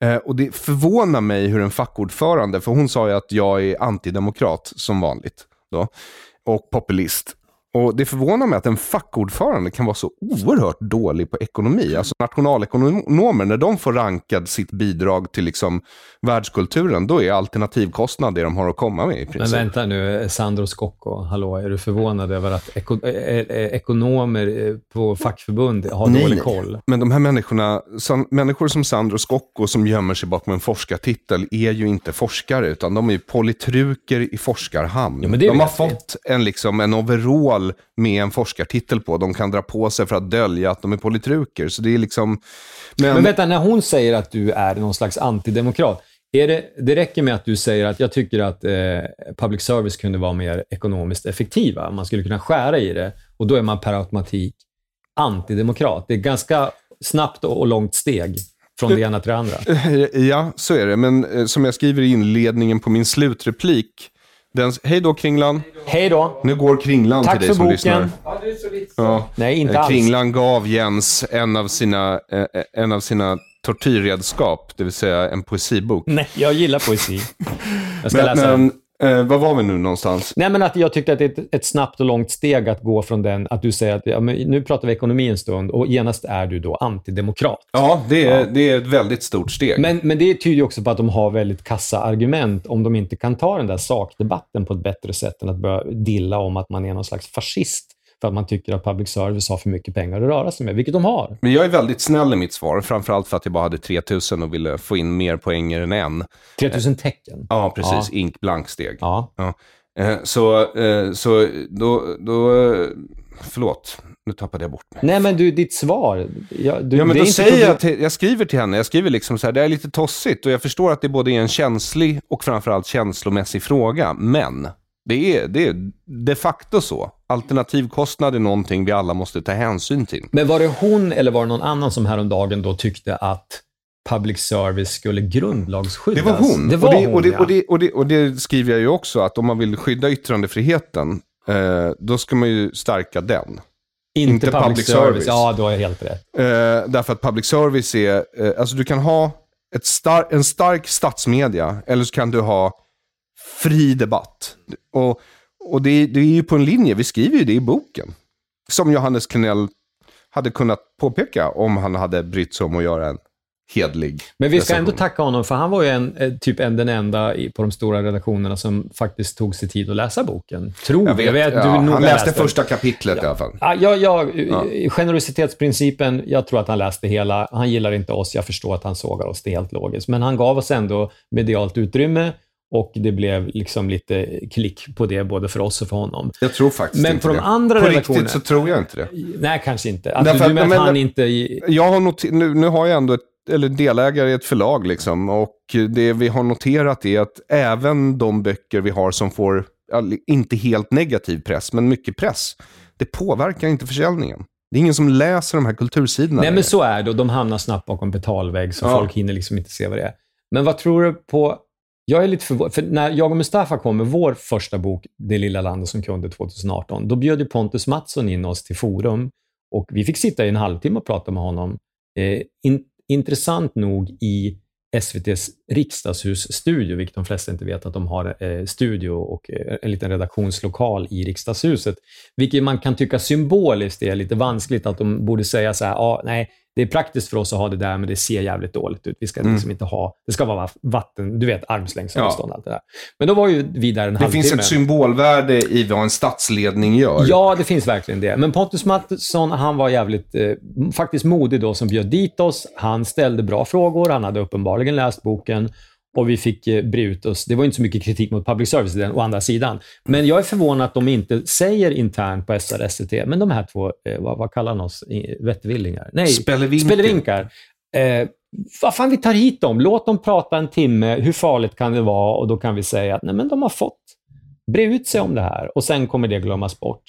Eh, och det förvånar mig hur en fackordförande, för hon sa ju att jag är antidemokrat som vanligt då, och populist. Och det förvånar mig att en fackordförande kan vara så oerhört dålig på ekonomi. Alltså nationalekonomer, när de får rankad sitt bidrag till liksom världskulturen, då är alternativkostnad det de har att komma med i
Men
princip.
vänta nu, Sandro Scocco, hallå, är du förvånad över att eko, eh, eh, ekonomer eh, på fackförbund har
Nej,
dålig koll?
Men de här människorna, människor som Sandro Scocco som gömmer sig bakom en forskartitel är ju inte forskare, utan de är politruker i forskarhamn.
Ja, men
de har fått en, liksom, en overall med en forskartitel på. De kan dra på sig för att dölja att de är politruker. Så det är liksom... Men,
Men vänta, när hon säger att du är någon slags antidemokrat, är det, det räcker med att du säger att jag tycker att eh, public service kunde vara mer ekonomiskt effektiva. Man skulle kunna skära i det och då är man per automatik antidemokrat. Det är ganska snabbt och och långt steg från det ena till det andra.
Ja, så är det. Men eh, som jag skriver i inledningen på min slutreplik. Den, hej då Kringlan.
Hej då!
Nu går Kringlan
Tack
till dig
för
som
boken.
lyssnar. Ja.
Nej, inte
Eh,
alls.
Kringlan gav Jens en av sina, eh, en av sina tortyrredskap, det vill säga en poesibok.
Nej, jag gillar poesi. Jag ska
Men,
läsa den.
Eh, var var vi nu någonstans?
Nej, men att jag tyckte att det är ett, ett snabbt och långt steg att gå från den, att du säger att ja, men nu pratar vi ekonomi en stund och genast är du då antidemokrat.
Ja, det är, det är ett väldigt stort steg.
Men, men det tyder ju också på att de har väldigt kassa argument om de inte kan ta den där sakdebatten på ett bättre sätt än att börja dilla om att man är någon slags fascist för att man tycker att public service har för mycket pengar att röra sig med, vilket de har.
Men jag är väldigt snäll i mitt svar, framförallt för att jag bara hade 3000 och ville få in mer poänger än en.
3000 tecken.
Ja, precis.
Ja.
Ink blanksteg.
Ja.
Ja. Eh, så, eh, så då, då, förlåt, nu tappade jag bort mig.
Nej, men du, ditt svar. Ja, du,
Ja, men då säger jag, till, jag skriver till henne, jag skriver liksom så här, det är lite tossigt och jag förstår att det både är en känslig och framförallt känslomässig fråga, men det är, det är de facto så. Alternativkostnad är någonting vi alla måste ta hänsyn till.
Men var det hon eller var det någon annan som häromdagen då tyckte att public service skulle grundlagsskyddas?
Det var hon.
Det var
och, det,
hon,
och, det,
ja.
och, det, och, det, och det skriver jag ju också, att om man vill skydda yttrandefriheten, eh, då ska man ju stärka den.
inte,
inte
public,
public
service.
service.
Ja, då är jag helt rätt.
Eh, därför att public service är, eh, alltså du kan ha ett star en stark statsmedia, eller så kan du ha fri debatt. Och, och det, det är ju på en linje, vi skriver ju det i boken. Som Johannes Klenell hade kunnat påpeka om han hade brytt sig om att göra en hedlig
Men vi ska ändå tacka honom, för han var ju en, eh, typ en, den enda på de stora redaktionerna som faktiskt tog sig tid att läsa boken. Tror
Jag vet,
Jag vet,
ja,
du
han läste
den.
första kapitlet i alla fall.
Ja, jag, jag, Generositetsprincipen, jag tror att han läste hela. Han gillar inte oss, jag förstår att han sågar oss, det är helt logiskt. Men han gav oss ändå medialt utrymme och det blev liksom lite klick på det, både för oss och för honom.
Jag tror faktiskt
Men
inte
på de
det.
andra
På riktigt så tror jag inte det.
Nej, kanske inte. Att
Därför
du
att-
menar att
men-
han inte...
Jag har noter- nu, nu har jag ändå ett, eller delägare i ett förlag liksom. Och det vi har noterat är att även de böcker vi har som får, inte helt negativ press, men mycket press. Det påverkar inte försäljningen. Det är ingen som läser de här kultursidorna.
Nej, men så är det och de hamnar snabbt bakom betalvägg, så
Ja.
folk hinner liksom inte se vad det är. Men vad tror du på... Jag är lite förvånad, för när jag och Mustafa kom med vår första bok, Det lilla landet som kunde 2018, då bjöd ju Pontus Mattsson in oss till Forum och vi fick sitta i en halvtimme och prata med honom. Eh, in, intressant nog i SVTs riksdagshusstudio, vilket de flesta inte vet att de har eh, studio och eh, en liten redaktionslokal i riksdagshuset. Vilket man kan tycka symboliskt är lite vanskligt att de borde säga så här, ah, nej, det är praktiskt för oss att ha det där, men det ser jävligt dåligt ut. Vi ska liksom inte ha, det ska vara vatten, du vet, armslängds
Ja.
avstånd och allt det där. Men då var ju vi där en
Det
halvtimme.
finns ett symbolvärde i vad en statsledning gör.
Ja, det finns verkligen det. Men Pontus Mattsson, han var jävligt eh, faktiskt modig då som bjöd dit oss. Han ställde bra frågor, han hade uppenbarligen läst boken och vi fick eh, bre ut oss. Det var inte så mycket kritik mot public service i den, å andra sidan. Men jag är förvånad att de inte säger internt på SR, SVT, men de här två, eh, vad, vad kallar de oss? Vettvillingar? Nej,
Spelevinkar.
Spelevinkar. Eh, vad fan, vi tar hit dem. Låt dem prata en timme. Hur farligt kan det vara? Och då kan vi säga att nej, men de har fått bre ut sig om det här och sen kommer det glömmas bort.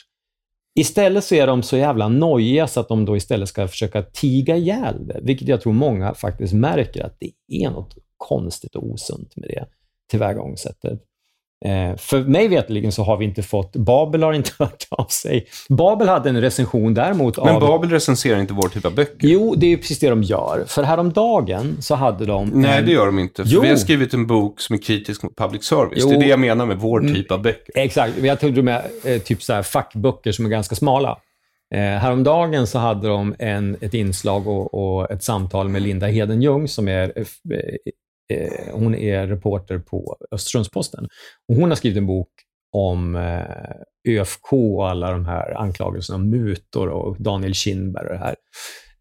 Istället så är de så jävla nojiga så att de då istället ska försöka tiga ihjäl det, vilket jag tror många faktiskt märker att det är något konstigt och osunt med det tillvägagångssättet. Eh, för mig veterligen så har vi inte fått, Babel har inte hört av sig. Babel hade en recension däremot
Men
av...
Babel recenserar inte vår typ av böcker.
Jo, det är precis det de gör. För häromdagen så hade de...
Nej,
en-
det gör de inte. För
Jo.
vi har skrivit en bok som är kritisk mot public service.
Jo.
Det är det jag menar med vår typ av böcker.
Exakt. Jag tog med eh, typ så här fackböcker som är ganska smala. Eh, häromdagen så hade de en, ett inslag och, och ett samtal med Linda Hedenjung som är, eh, eh, hon är reporter på Östersunds-Posten. Och hon har skrivit en bok om eh, ÖFK och alla de här anklagelserna om mutor och Daniel Kindberg och det här.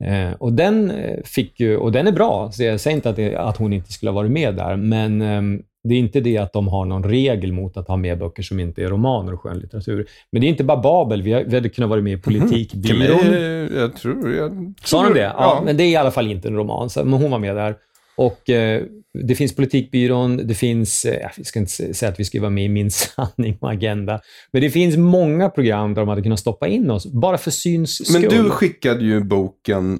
Eh, och den eh, fick ju, och den är bra, så jag säger inte att, det, att hon inte skulle ha varit med där, men ehm, det är inte det att de har någon regel mot att ha med böcker som inte är romaner och skönlitteratur. Men det är inte bara Babel, vi, har, vi hade kunnat vara med i Politikbyrån.
Till mig, jag tror... Jag
Sa de det? Ja,
Ja.
men det är i alla fall inte en roman, så, men hon var med där. Och eh, Det finns Politikbyrån, det finns, eh, jag ska inte säga att vi ska vara med i Min sanning och Agenda, men det finns många program där de hade kunnat stoppa in oss, bara för syns
Men
skull.
du skickade ju boken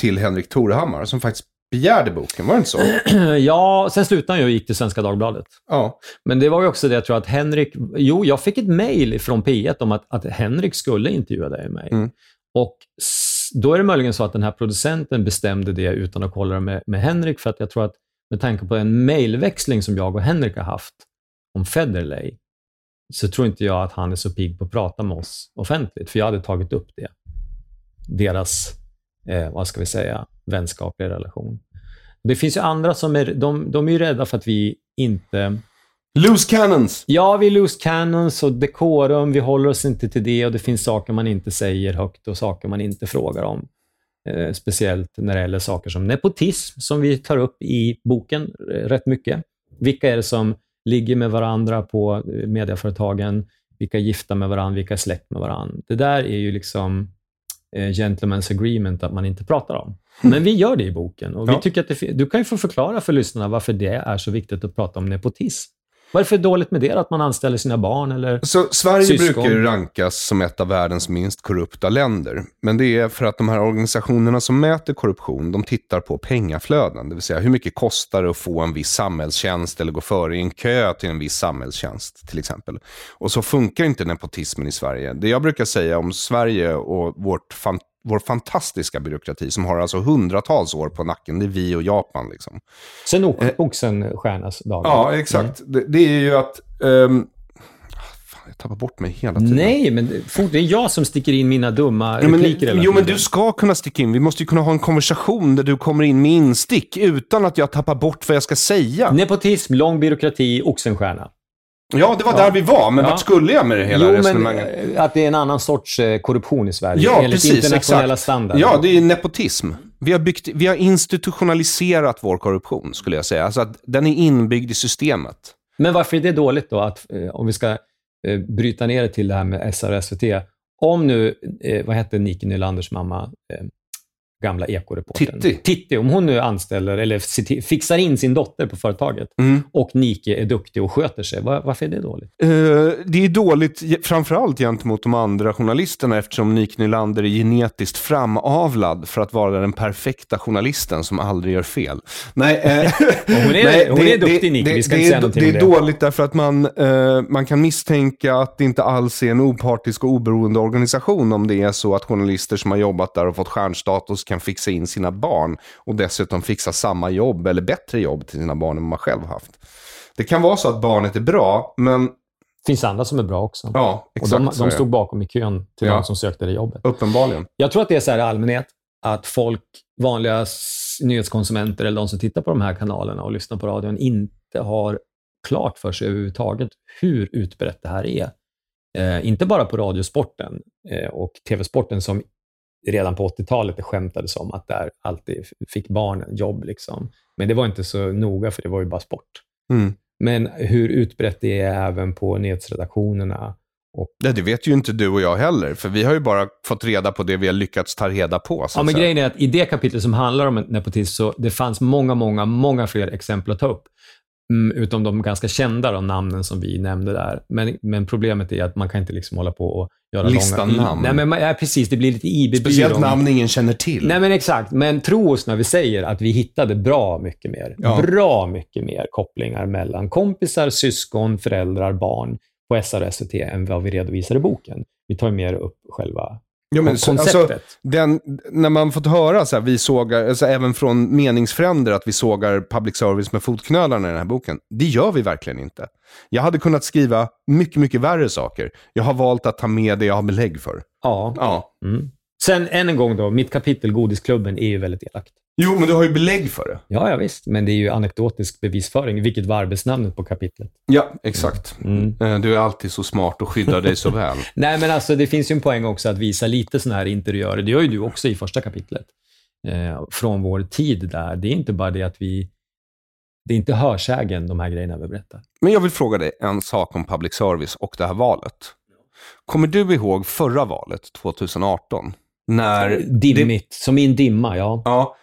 till Henrik Torehammar som faktiskt begärde boken, var det inte så?
ja, sen slutade jag och gick till Svenska Dagbladet.
Ja.
Men det var ju också det, jag tror att Henrik... Jo, jag fick ett mejl från P1 om att, att Henrik skulle intervjua dig och mig.
Mm.
Och då är det möjligen så att den här producenten bestämde det utan att kolla det med, med Henrik, för att jag tror att med tanke på en mejlväxling som jag och Henrik har haft om Federley, så tror inte jag att han är så pigg på att prata med oss offentligt, för jag hade tagit upp det. Deras, eh, vad ska vi säga, vänskapliga relation. Det finns ju andra som är, de, de är ju rädda för att vi inte
Loose cannons!
Ja, vi är loose cannons och dekorum. Vi håller oss inte till det och det finns saker man inte säger högt och saker man inte frågar om. Eh, speciellt när det gäller saker som nepotism, som vi tar upp i boken eh, rätt mycket. Vilka är det som ligger med varandra på eh, medieföretagen, vilka är gifta med varandra, vilka är släkt med varandra. Det där är ju liksom eh, gentleman's agreement att man inte pratar om. Men vi gör det i boken. Och vi
Ja.
tycker att det, du kan ju få förklara för lyssnarna varför det är så viktigt att prata om nepotism. Vad är det för dåligt med det, att man anställer sina barn? Eller?
Så Sverige
Syskon.
brukar rankas som ett av världens minst korrupta länder. Men det är för att de här organisationerna som mäter korruption, de tittar på pengaflöden. Det vill säga hur mycket kostar det att få en viss samhällstjänst eller gå före i en kö till en viss samhällstjänst till exempel. Och så funkar inte nepotismen i Sverige. Det jag brukar säga om Sverige och vårt fan, vår fantastiska byråkrati som har alltså hundratals år på nacken, det är vi och Japan. Liksom.
Sen o- Oxenstiernas dagar.
Ja, exakt. Det, det är ju att... ehm, fan, jag tappar bort mig hela tiden.
Nej, men det- är jag som sticker in mina dumma
Ja, men,
repliker
jo, men du ska kunna sticka in. Vi måste ju kunna ha en konversation där du kommer in med instick utan att jag tappar bort vad jag ska säga.
Nepotism, lång byråkrati, Oxenstierna.
Ja, det var där vi var, men
Ja.
vart skulle jag med det hela
Jo, men
resonemanget?
eh, att det är en annan sorts eh, korruption i Sverige.
Ja,
enligt
precis.
internationella
Exakt.
standarder.
Ja, det är nepotism. Vi har, byggt, vi har institutionaliserat vår korruption, skulle jag säga. Alltså att den är inbyggd i systemet.
Men varför är det dåligt då, att, eh, om vi ska bryta ner det till det här med SR och SVT. Om nu, vad hette Nike Nylanders mamma, gamla ekoreportern?
Titti.
Titti, om hon nu anställer, eller fixar in sin dotter på företaget
Mm.
och Nike är duktig och sköter sig, var, varför är det dåligt?
Eh, det är dåligt, framförallt gentemot de andra journalisterna eftersom Nick Nylander är genetiskt framavlad för att vara den perfekta journalisten som aldrig gör fel. Nej, eh,
hon är- hon är duktig, Nick. Vi ska
det,
inte säga
är,
någonting
det är
det.
dåligt därför att man, eh, man kan misstänka att det inte alls är en opartisk och oberoende organisation om det är så att journalister som har jobbat där och fått stjärnstatus kan fixa in sina barn och dessutom fixa samma jobb eller bättre jobb till sina barn än man själv haft. Det kan vara så att barnet är bra, men
Det finns andra som är bra också.
Ja,
och
exakt
de,
är
de
det.
stod bakom i kön till
Ja.
de som sökte det jobbet.
Uppenbarligen.
Jag tror att det är så här i allmänhet, att folk, vanliga nyhetskonsumenter eller de som tittar på de här kanalerna och lyssnar på radion, inte har klart för sig överhuvudtaget hur utbrett det här är. Eh, inte bara på radiosporten eh, och tv-sporten som redan på 80-talet det skämtades om att där alltid fick barnen jobb. Liksom. Men det var inte så noga, för det var ju bara sport.
Mm.
Men hur utbrett det är även på nyhetsredaktionerna. Och,
Ja, det vet ju inte du och jag heller, för vi har ju bara fått reda på det vi har lyckats ta reda på. Så
ja, men grejen är att i det kapitlet som handlar om nepotism, så det fanns många, många, många fler exempel att ta upp. Mm, utom de ganska kända då, namnen som vi nämnde där. Men, men problemet är att man kan inte liksom hålla på och göra
Lista
långa...
namn.
Nej, men, man- ja, precis. Det blir lite IB-byrå.
Speciellt namn ingen känner till.
Nej, men exakt. Men tro oss när vi säger att vi hittade bra mycket mer.
Ja.
Bra mycket mer kopplingar mellan kompisar, syskon, föräldrar, barn på SR och SVT än vad vi redovisar i boken. Vi tar mer upp själva
Ja, men, så, alltså, den, när man fått höra, så här, vi sågar, alltså, även från meningsfränder, att vi sågar public service med fotknölarna i den här boken. Det gör vi verkligen inte. Jag hade kunnat skriva mycket, mycket värre saker. Jag har valt att ta med det jag har belägg för.
Ja.
Ja.
Mm. Sen än en gång då, mitt kapitel Godisklubben är ju väldigt elakt.
Jo, men du har ju belägg för det.
Ja, ja visst, men det är ju anekdotisk bevisföring, vilket var arbetsnamnet på kapitlet.
Ja, exakt.
Mm.
Eh, Du är alltid så smart och skyddar dig så väl.
Nej, men alltså det finns ju en poäng också att visa lite sådana här interiörer. Det gör ju du också i första kapitlet. Eh, från vår tid där. Det är inte bara det att vi... Det är inte hörsägen, de här grejerna vi berättar.
Men jag vill fråga dig en sak om public service och det här valet. Kommer du ihåg förra valet, 2018? När
Dimmigt, som i en dimma, ja.
Ja,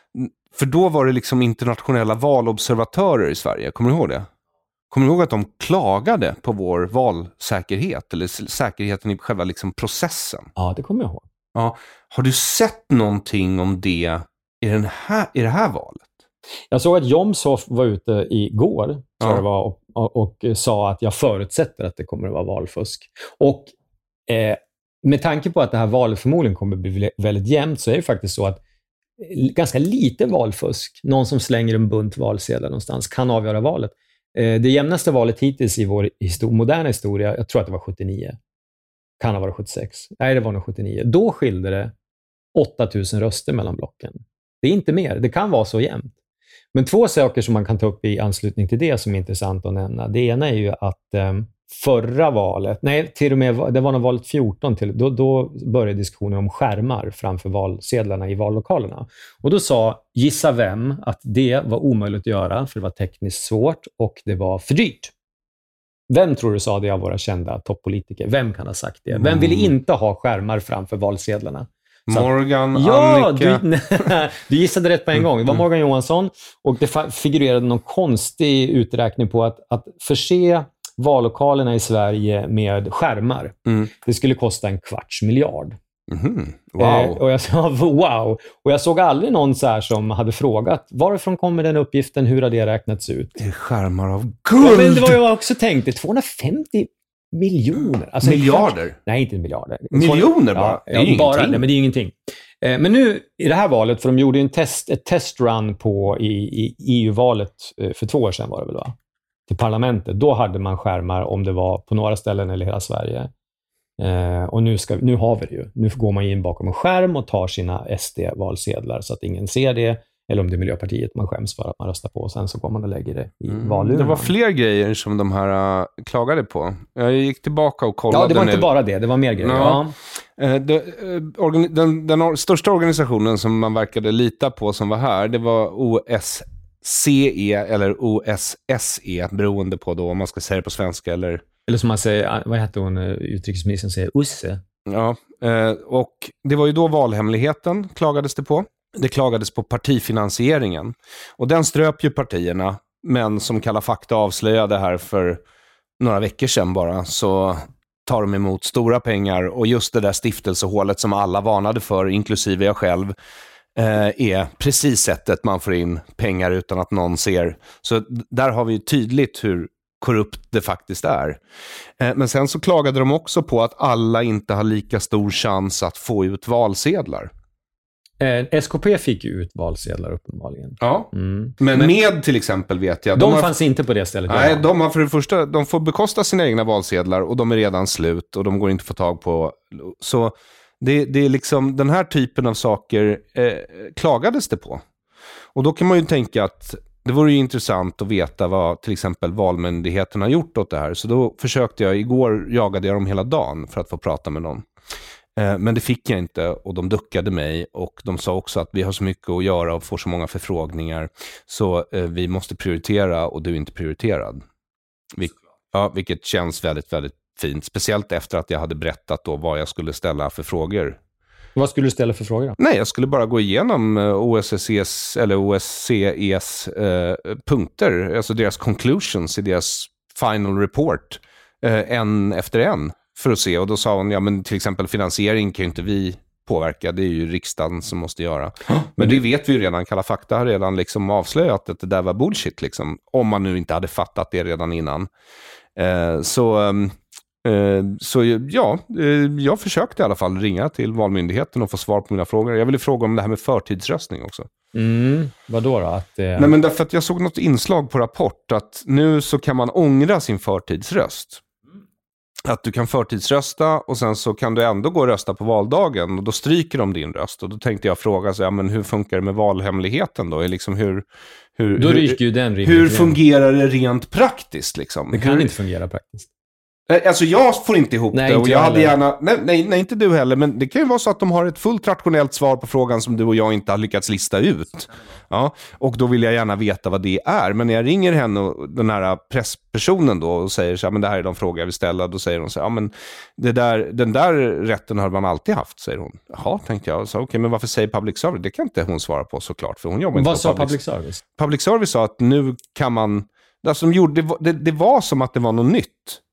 för då var det liksom internationella valobservatörer i Sverige. Kommer du ihåg det? Kommer du ihåg att de klagade på vår valsäkerhet, eller säkerheten i själva liksom processen?
Ja, det kommer jag ihåg.
Ja. Har du sett någonting om det i, den här, i det här valet?
Jag såg att Jomshof var ute igår,
Ja.
det var, och, och, och sa att jag förutsätter att det kommer att vara valfusk. Och eh, med tanke på att det här valet förmodligen kommer att bli väldigt jämnt, så är det faktiskt så att ganska lite valfusk, någon som slänger en bunt valsedlar någonstans, kan avgöra valet. Eh, det jämnaste valet hittills i vår histor moderna historia, jag tror att det var 79, kan ha varit 76, nej det var nog 79. Då skilde det 8000 röster mellan blocken. Det är inte mer, det kan vara så jämnt. Men två saker som man kan ta upp i anslutning till det som är intressant att nämna. Det ena är ju att eh, förra valet, nej, till och med det var nog valet 14, till, då, då började diskussionen om skärmar framför valsedlarna i vallokalerna. Och då sa, gissa vem, att det var omöjligt att göra, för det var tekniskt svårt och det var för dyrt. Vem tror du sa det av våra kända toppolitiker? Vem kan ha sagt det? Vem ville inte ha skärmar framför valsedlarna? Så-
Morgan,
Ja,
Annika.
du, du gissade rätt på en gång. Det var
Mm.
Morgan Johansson och det figurerade någon konstig uträkning på att, att förse vallokalerna i Sverige med skärmar.
Mm.
Det skulle kosta en kvarts miljard. Eh,
Wow.
och jag sa wow. Och jag såg aldrig någon så här som hade frågat varifrån kommer den uppgiften, hur har det räknats ut?
Det är skärmar av
Ja,
guld!
men det var jag också tänkte. 250 miljoner. Alltså,
Miljarder?
kvart- Nej, inte miljarder.
Miljoner bara?
Ja,
Det är ju
ja, bara.
ingenting.
Nej, men det är ingenting. Eh, Men nu i det här valet, för de gjorde en test, ett testrun på i, i EU-valet eh, för två år sedan var det väl va? Till parlamentet. Då hade man skärmar om det var på några ställen eller hela Sverige. Eh, och nu, ska, nu har vi det ju. Nu går man in bakom en skärm och tar sina SD-valsedlar så att ingen ser det. Eller om det är Miljöpartiet man skäms för att man röstar på. Och sen så går man och lägger det i
Mm.
valurnan.
Det var fler grejer som de här äh, klagade på. Jag gick tillbaka och kollade
Ja, det var inte
nu.
bara det. Det var mer grejer.
Ja.
Ja.
Eh, det, eh, den, den or- största organisationen som man verkade lita på som var här, det var OSCE eller OSSE, beroende på då om man ska säga det på svenska eller...
Eller som man säger, vad hette hon, eh, utrikesministern säger, Usse.
Ja, eh, och det var ju då valhemligheten klagades det på. Det klagades på partifinansieringen. Och den ströp ju partierna, men som Kalla fakta avslöjade här för några veckor sedan bara, så tar de emot stora pengar och just det där stiftelsehålet som alla varnade för, inklusive jag själv, är precis sättet man får in pengar utan att någon ser. Så där har vi ju tydligt hur korrupt det faktiskt är. Eh, Men sen så klagade de också på att alla inte har lika stor chans att få ut valsedlar.
Eh, SKP fick ju ut valsedlar uppenbarligen.
Ja.
Mm.
Men, med till exempel vet jag.
De,
har,
fanns inte på det stället.
Nej, de har för det första, de får bekosta sina egna valsedlar och de är redan slut och de går inte att få tag på. Så det, det är liksom den här typen av saker eh, klagades det på. Och då kan man ju tänka att det vore ju intressant att veta vad till exempel Valmyndigheten har gjort åt det här. Så då försökte jag, igår jagade jag dem hela dagen för att få prata med någon. Eh, Men det fick jag inte och de duckade mig och de sa också att vi har så mycket att göra och får så många förfrågningar så eh, vi måste prioritera och du är inte prioriterad. Vil- ja, vilket känns väldigt, väldigt fint. Speciellt efter att jag hade berättat då vad jag skulle ställa för frågor.
Vad skulle du ställa för frågor då?
Nej, jag skulle bara gå igenom eh, OSSEs, eller OSCEs eh, punkter, alltså deras conclusions i deras final report, eh, en efter en, för att se. Och då sa hon, ja men till exempel finansiering kan ju inte vi påverka, det är ju riksdagen som måste göra. Men det vet vi ju redan, Kalla fakta har redan liksom avslöjat att det där var bullshit, liksom, om man nu inte hade fattat det redan innan. Eh, så... Eh, Så ja, eh, jag försökte i alla fall ringa till Valmyndigheten och få svar på mina frågor. Jag ville fråga om det här med förtidsröstning också.
Mm. Vad då? då? Att, eh,
Nej, men därför att jag såg något inslag på Rapport att nu så kan man ångra sin förtidsröst. Att du kan förtidsrösta och sen så kan du ändå gå och rösta på valdagen och då stryker de din röst. Och då tänkte jag fråga, så, ja, men hur funkar det med valhemligheten då? Är Liksom hur, hur,
då ryker ju den
hur fungerar det rent praktiskt? Liksom?
Det kan
hur,
inte fungera praktiskt.
Eh, Alltså jag får inte ihop
Nej,
det och
inte
jag hade gärna, nej, nej, nej inte du heller, men det kan ju vara så att de har ett fullt rationellt svar på frågan som du och jag inte har lyckats lista ut. Ja, och då vill jag gärna veta vad det är. Men när jag ringer henne och den här presspersonen då och säger så här, men det här är de frågor jag vill ställa, då säger hon så här, ja men det där, den där rätten har man alltid haft, säger hon. Jaha, tänkte jag. Så, Okej, men varför säger public service? Det kan inte hon svara på såklart, för hon jobbar inte
Vad
på
sa public service?
public service sa att nu kan man... Alltså de gjorde, det, var- det, det var som att det var något nytt.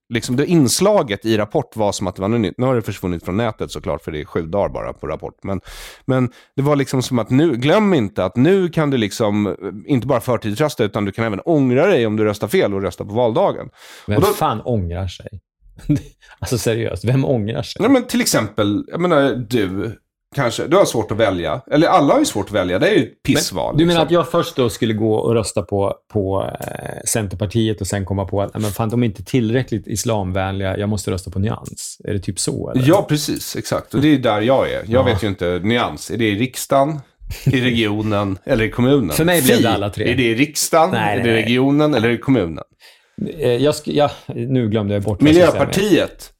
Liksom det inslaget i Rapport var som att det var nytt. Nu har det försvunnit från nätet såklart, för det är sju dagar bara på Rapport. Men, men det var liksom som att nu, glöm inte att nu kan du liksom eh, inte bara förtidsrösta, utan du kan även ångra dig om du röstar fel och rösta på valdagen.
Vem
Och då-
fan ångrar sig? alltså seriöst, vem ångrar sig?
Nej, men till exempel, jag menar du, kanske, du har svårt att välja. Eller alla har ju svårt att välja, det är ju ett pissval.
Du menar
liksom.
att jag först då skulle gå och rösta på, på eh, Centerpartiet och sen komma på att nej, men fan, de är inte tillräckligt islamvänliga, jag måste rösta på Nyans? Är det typ så? Eller?
Ja, precis. Exakt. Och det är där jag är. Jag vet ju inte nyans. Är det i riksdagen, i regionen eller i kommunen?
För mig blev det alla tre.
Är det i riksdagen,
Nej,
är det
nej,
i
nej.
regionen eller i kommunen?
Eh, Jag ja, nu glömde jag bort.
Miljöpartiet,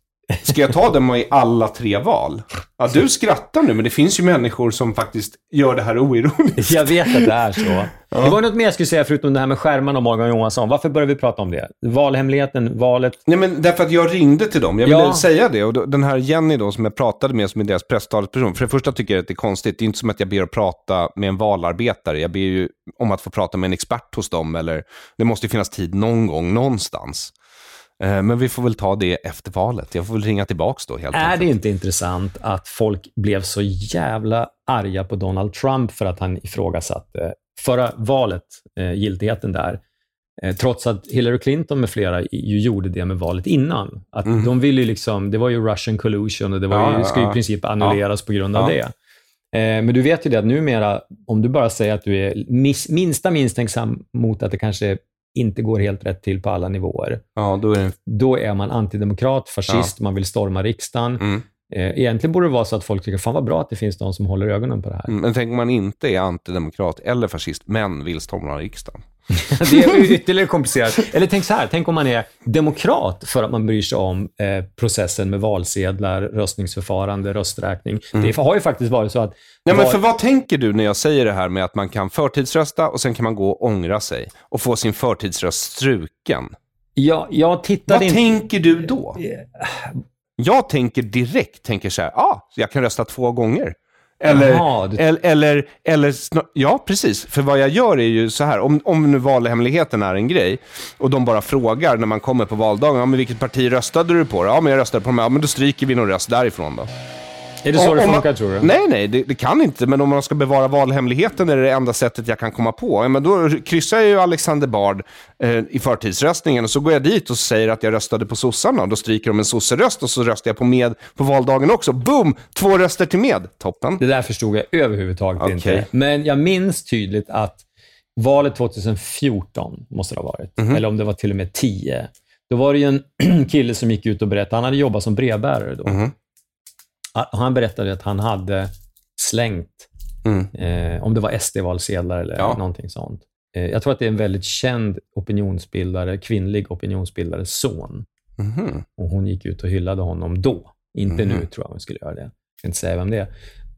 Ska jag ta dem i alla tre val? Ja, du skrattar nu, men det finns ju människor som faktiskt gör det här oironiskt.
Jag vet att det är så. Det var något mer jag skulle säga förutom det här med skärmarna och Morgan Johansson. Varför började vi prata om det? Valhemligheten, valet.
Nej, men därför att jag ringde till dem. Jag ville
Ja.
säga det. Och då, den här Jenny då, som jag pratade med, som är deras presstalesperson. För det första tycker jag att det är konstigt. Det är inte som att jag ber att prata med en valarbetare. Jag ber ju om att få prata med en expert hos dem. Eller, det måste ju finnas tid någon gång, någonstans. Eh, Men vi får väl ta det efter valet. Jag får väl ringa tillbaka då helt
Är
enkelt.
det inte intressant att folk blev så jävla arga på Donald Trump för att han ifrågasatte förra valet, eh, giltigheten där, eh, trots att Hillary Clinton med flera ju gjorde det med valet innan. Att de ville liksom, det var ju Russian collusion och det var
Mm. Ja,
ju,
ja,
ska ju i
ja.
princip annulleras på grund av
Ja.
det. Men du vet ju det att numera, om du bara säger att du är minsta misstänksam mot att det kanske inte går helt rätt till på alla nivåer,
Ja, då är det...
då är man antidemokrat, fascist, man vill storma riksdagen.
Mm.
Eh, Egentligen borde det vara så att folk tycker, fan vad bra att det finns de som håller ögonen på det här.
Mm, Men tänk om man inte är antidemokrat eller fascist, men vill storma riksdagen.
Det är ytterligare komplicerat. Eller tänk så här, tänk om man är demokrat för att man bryr sig om eh, processen med valsedlar, röstningsförfarande, rösträkning. Det har ju faktiskt varit så att...
Mm. Nej, men för vad tänker du när jag säger det här med att man kan förtidsrösta och sen kan man gå och ångra sig och få sin förtidsröst struken?
jag, jag tittade
Vad
inte...
tänker du då? Jag tänker direkt, tänker så här, ja, ah, jag kan rösta två gånger. Eller,
Jaha, du-
eller, eller, eller ja precis. För vad jag gör är ju så här, om, om nu valhemligheten är en grej och de bara frågar när man kommer på valdagen, ja men vilket parti röstade du på? Ja men jag röstade på de här, ja men då stryker vi någon röst därifrån då.
Är det så
Om-
det funkar,
man,
tror du?
Nej, nej, det, det kan inte. Men om man ska bevara valhemligheten är det det enda sättet jag kan komma på. Ja, men då kryssar jag ju Alexander Bard eh, i förtidsröstningen och så går jag dit och säger att jag röstade på sossarna. Då stryker de en sosseröst och så röstar jag på med på valdagen också. Boom! Två röster till med. Toppen.
Det där förstod jag överhuvudtaget
Okej.
inte. Men jag minns tydligt att valet 2014 måste det ha varit,
Mhm.
eller om det var till och med 10. Då var det en kille som gick ut och berättade, han hade jobbat som brevbärare då.
Mhm.
Och Han berättade att han hade slängt,
Mm.
eh, om det var SD-valsedlar eller
Ja.
någonting sånt. Eh, jag tror att det är en väldigt känd opinionsbildare, kvinnlig opinionsbildares son.
Mhm.
Och hon gick ut och hyllade honom då. Inte
Mhm.
nu tror jag hon skulle göra det. Jag ska inte säga vem det är.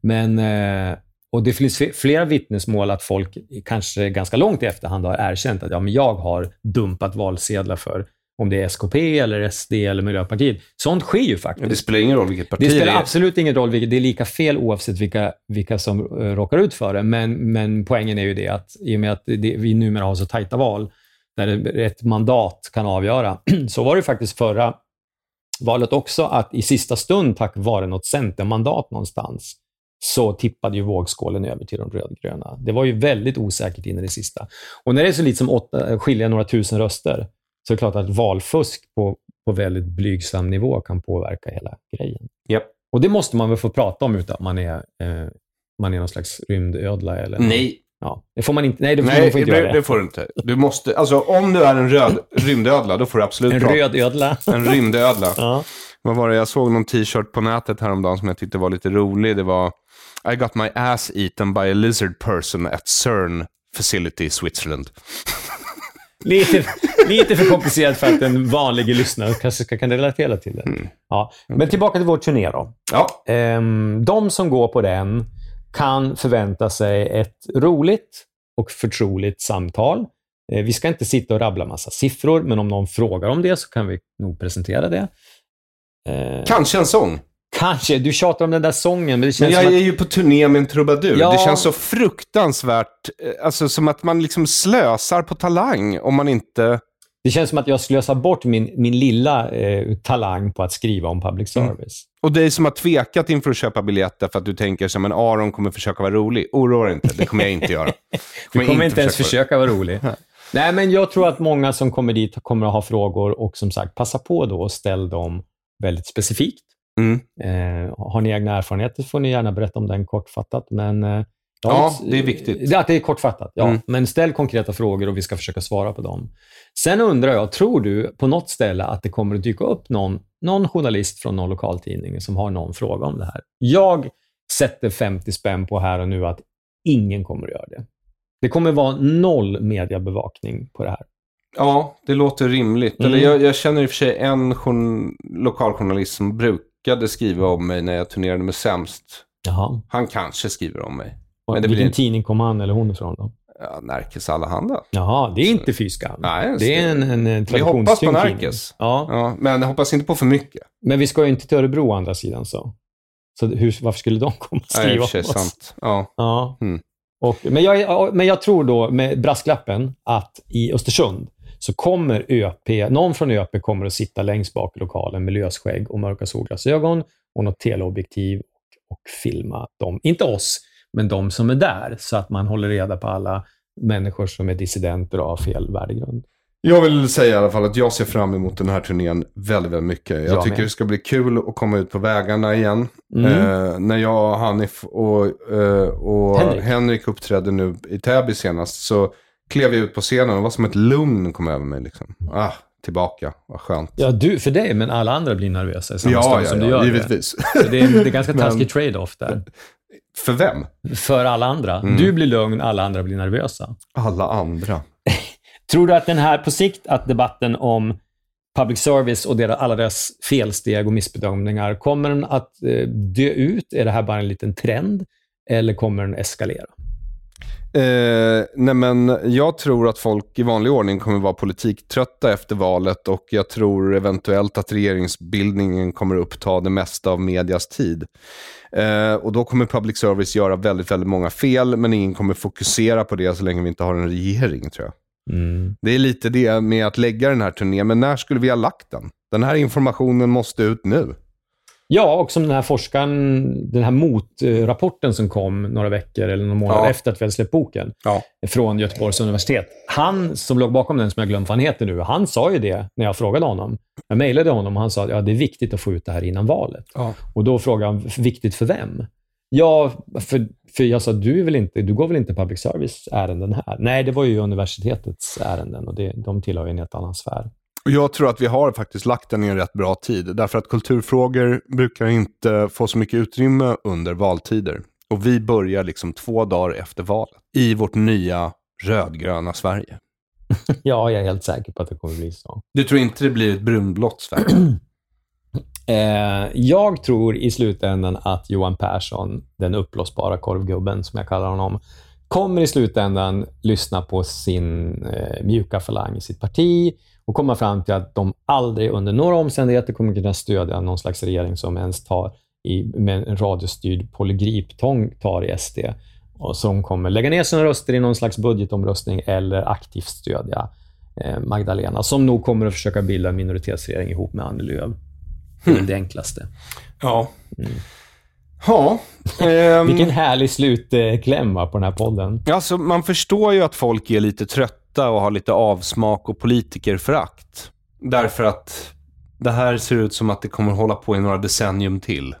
Men, eh, och det finns flera vittnesmål att folk kanske ganska långt i efterhand har erkänt att ja, men jag har dumpat valsedlar för om det är SKP eller SD eller Miljöpartiet. Sånt sker ju faktiskt.
Det spelar ingen roll vilket parti
Det
det,
spelar
är.
absolut ingen roll, vilket, det är lika fel oavsett vilka, vilka som uh, råkar ut för det. Men, men poängen är ju det att i och med att det, vi numera har så tajta val, där ett mandat kan avgöra, så var det faktiskt förra valet också att i sista stund, tack vare något centermandat någonstans, så tippade ju vågskålen över till de rödgröna. Det var ju väldigt osäkert in i det sista. Och när det är så lite som åtta, skilja några tusen röster, så är det klart att valfusk på, på väldigt blygsam nivå kan påverka hela grejen.
Japp.
Och det måste man väl få prata om utan att man är, eh, man är någon slags rymdödla eller
Nej,
Ja, det får man inte. Nej, det får,
Nej
man får inte
det,
göra
det
det.
får du inte. Du måste, alltså om du är en röd rymdödla, då får du absolut
En
prata.
röd ödla.
En rymdödla.
ja.
Vad var det? Jag såg någon t-shirt på nätet häromdagen som jag tyckte var lite rolig. Det var I got my ass eaten by a lizard person at CERN facility Switzerland.
Lite, lite för komplicerat för att en vanlig lyssnare kanske ska kan relatera till det.
Mm.
Ja. Men tillbaka till vår turné då.
Ja,
Ehm, de som går på den kan förvänta sig ett roligt och förtroligt samtal. Eh, Vi ska inte sitta och rabbla massa siffror, men om någon frågar om det så kan vi nog presentera det. Eh,
kanske en sång.
Kanske. Du tjatar om den där sången, men det
Men
känns
jag
som
är
att...
ju på turné med en trubadur.
Ja.
Det känns så fruktansvärt, eh, alltså som att man liksom slösar på talang om man inte...
Det känns som att jag slösar bort min, min lilla eh, talang på att skriva om public
Mm.
service.
Och dig som har tvekat inför att köpa biljetter för att du tänker som en Aron kommer försöka vara rolig. Oroa dig inte, det kommer jag inte göra.
Du kommer inte ens försöka vara rolig. Nej, men jag tror att många som kommer dit kommer att ha frågor och som sagt, passa på då och ställ dem väldigt specifikt.
Mm.
Eh, har ni egna erfarenheter får ni gärna berätta om den kortfattat. Men, eh,
Ja, det är viktigt.
Att det är kortfattat. Ja.
Mm.
Men ställ konkreta frågor och vi ska försöka svara på dem. Sen undrar jag, tror du på något ställe att det kommer att dyka upp någon, någon journalist från någon lokaltidning som har någon fråga om det här? Jag sätter 50 spänn på här och nu att ingen kommer att göra det. Det kommer vara noll mediebevakning på det här.
Ja, det låter rimligt.
Mm.
Eller jag, jag känner i och för sig en journ- lokaljournalist som brukade skriva om mig när jag turnerade med Sämst.
Jaha.
Han kanske skriver om mig.
Och
Men det
Vilken
blir-
tidning kom han eller hon ifrån då?
Ja, Närkes Allehanda.
Jaha, det är inte fy skam.
Nej,
det är en, en, en
Vi hoppas på. Närkes.
Ja.
Ja, men hoppas inte på för mycket.
Men vi ska ju inte till Örebro å andra sidan. Så, så hur, varför skulle de komma och
Nej,
skriva
sig
om oss?
sant. Ja.
Ja.
Mm.
Och, men, jag, ja, men jag tror då, med brasklappen, att i Östersund så kommer ÖP, någon från ÖP kommer att sitta längst bak i lokalen med lösskägg och mörka solglasögon och något teleobjektiv och, och filma dem. Inte oss, men de som är där, så att man håller reda på alla människor som är dissidenter och har fel värdegrund.
Jag vill säga i alla fall att jag ser fram emot den här turnén väldigt, väldigt mycket. Jag,
Jag
tycker
med.
det ska bli kul att komma ut på vägarna igen.
Mm.
Eh, när jag, Hanif och, eh, och
Henrik.
Henrik. uppträdde nu i Täby senast så klev jag ut på scenen och det var som ett lugn kom över mig. Liksom. Ah, tillbaka, vad skönt.
Ja, du för dig, men alla andra blir nervösa i samma
ja,
stund
ja,
som du
ja
gör
givetvis.
det. Så det är, det är ganska taskig trade-off där.
För vem?
För alla andra.
Mm.
Du blir lugn, alla andra blir nervösa.
Alla andra.
Tror du att den här på sikt, att debatten om public service och deras, alla deras felsteg och missbedömningar, kommer den att eh, dö ut? Är det här bara en liten trend? Eller kommer den eskalera?
Eh, nej men jag tror att folk i vanlig ordning kommer vara politiktrötta efter valet och jag tror eventuellt att regeringsbildningen kommer uppta det mesta av medias tid. Eh, och då kommer public service göra väldigt, väldigt många fel, men ingen kommer fokusera på det så länge vi inte har en regering tror jag. Det är lite det med att lägga den här turnén, men när skulle vi ha lagt den? Den här informationen måste ut nu.
Ja, och som den här forskaren, den här motrapporten som kom några veckor eller några månader
Ja.
efter att vi hade släppt boken
Ja.
från Göteborgs universitet. Han som låg bakom den, som jag glömt vad han heter nu, han sa ju det när jag frågade honom. Jag mejlade honom och han sa att ja, det är viktigt att få ut det här innan valet.
Ja.
Och då frågade han, viktigt för vem? Ja, för, för jag sa, du, väl inte, du går väl inte public service-ärenden här? Nej, det var ju universitetets ärenden och det, de tillhör ju en helt annan sfär.
Jag tror att vi har faktiskt lagt den i en rätt bra tid. Därför att kulturfrågor brukar inte få så mycket utrymme under valtider. Och vi börjar liksom två dagar efter valet. I vårt nya rödgröna Sverige.
Ja, jag är helt säker på att det kommer bli så.
Du tror inte det blir ett brunblått Sverige?
Eh, jag tror i slutändan att Johan Persson, den uppblåsbara korvgubben som jag kallar honom, kommer i slutändan lyssna på sin eh, mjuka falang i sitt parti och komma fram till att de aldrig under några omständigheter kommer kunna stödja någon slags regering som ens tar i, med en radiostyrd polygriptång tar i SD och som kommer lägga ner sina röster i någon slags budgetomröstning eller aktivt stödja eh, Magdalena, som nog kommer att försöka bilda en minoritetsregering ihop med Annie Lööf. Det är väl det enklaste.
Ja. Ja. ehm,
Vilken härlig slutkläm på den här podden.
Alltså, man förstår ju att folk är lite trötta och har lite avsmak och politikerförakt. Därför att det här ser ut som att det kommer hålla på i några decennium till.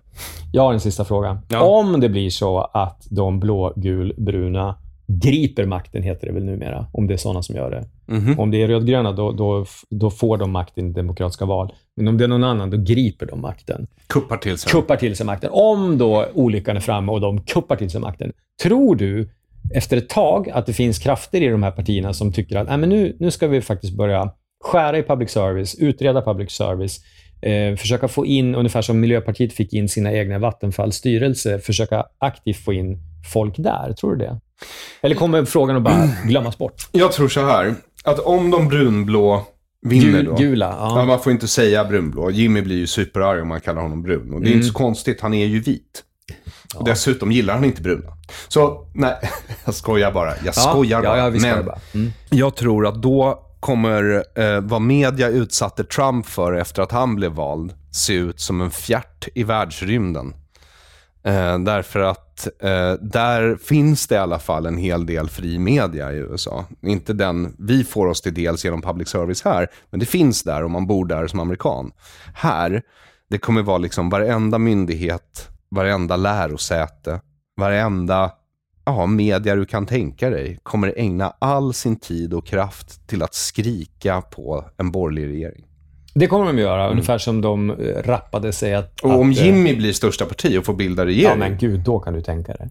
Jag har en sista fråga.
Ja.
Om det blir så att de blå-gul-bruna griper makten, heter det väl numera, om det är sådana som gör det.
Mhm.
Om det är rödgröna, då, då, då får de makten i demokratiska val. Men om det är någon annan, då griper de makten.
Kuppar till sig.
Kuppar till sig makten. Om då olyckan är framme och de kuppar till sig makten, tror du efter ett tag att det finns krafter i de här partierna som tycker att Nej, men nu, nu ska vi faktiskt börja skära i public service, utreda public service, eh, försöka få in, ungefär som Miljöpartiet fick in sina egna Vattenfalls styrelse, försöka aktivt få in folk där. Tror du det? Eller kommer frågan att bara glömmas bort?
Jag tror så här, att om de brunblå vinner då.
gula,
Ja. man får inte säga brunblå. Jimmy blir ju superarg om man kallar honom brun. Och det är inte så konstigt, han är ju vit. Och dessutom gillar han inte bruna. Så, nej, jag skojar bara. Jag skojar
ja,
bara.
ja,
Men
bara. Mm.
jag tror att då kommer eh, vad media utsatte Trump för efter att han blev vald se ut som en fjärt i världsrymden. Eh, därför att eh, där finns det i alla fall en hel del fri media i USA. Inte den vi får oss till dels genom public service här, men det finns där om man bor där som amerikan. Här, det kommer vara liksom varenda myndighet, varenda lärosäte, varenda ja, media du kan tänka dig kommer ägna all sin tid och kraft till att skrika på en borgerlig regering.
Det kommer de göra, ungefär som de eh, rappade sig att...
Och om
att, eh,
Jimmy blir största parti och får bilda
Ja,
regering,
men gud, då kan du tänka dig.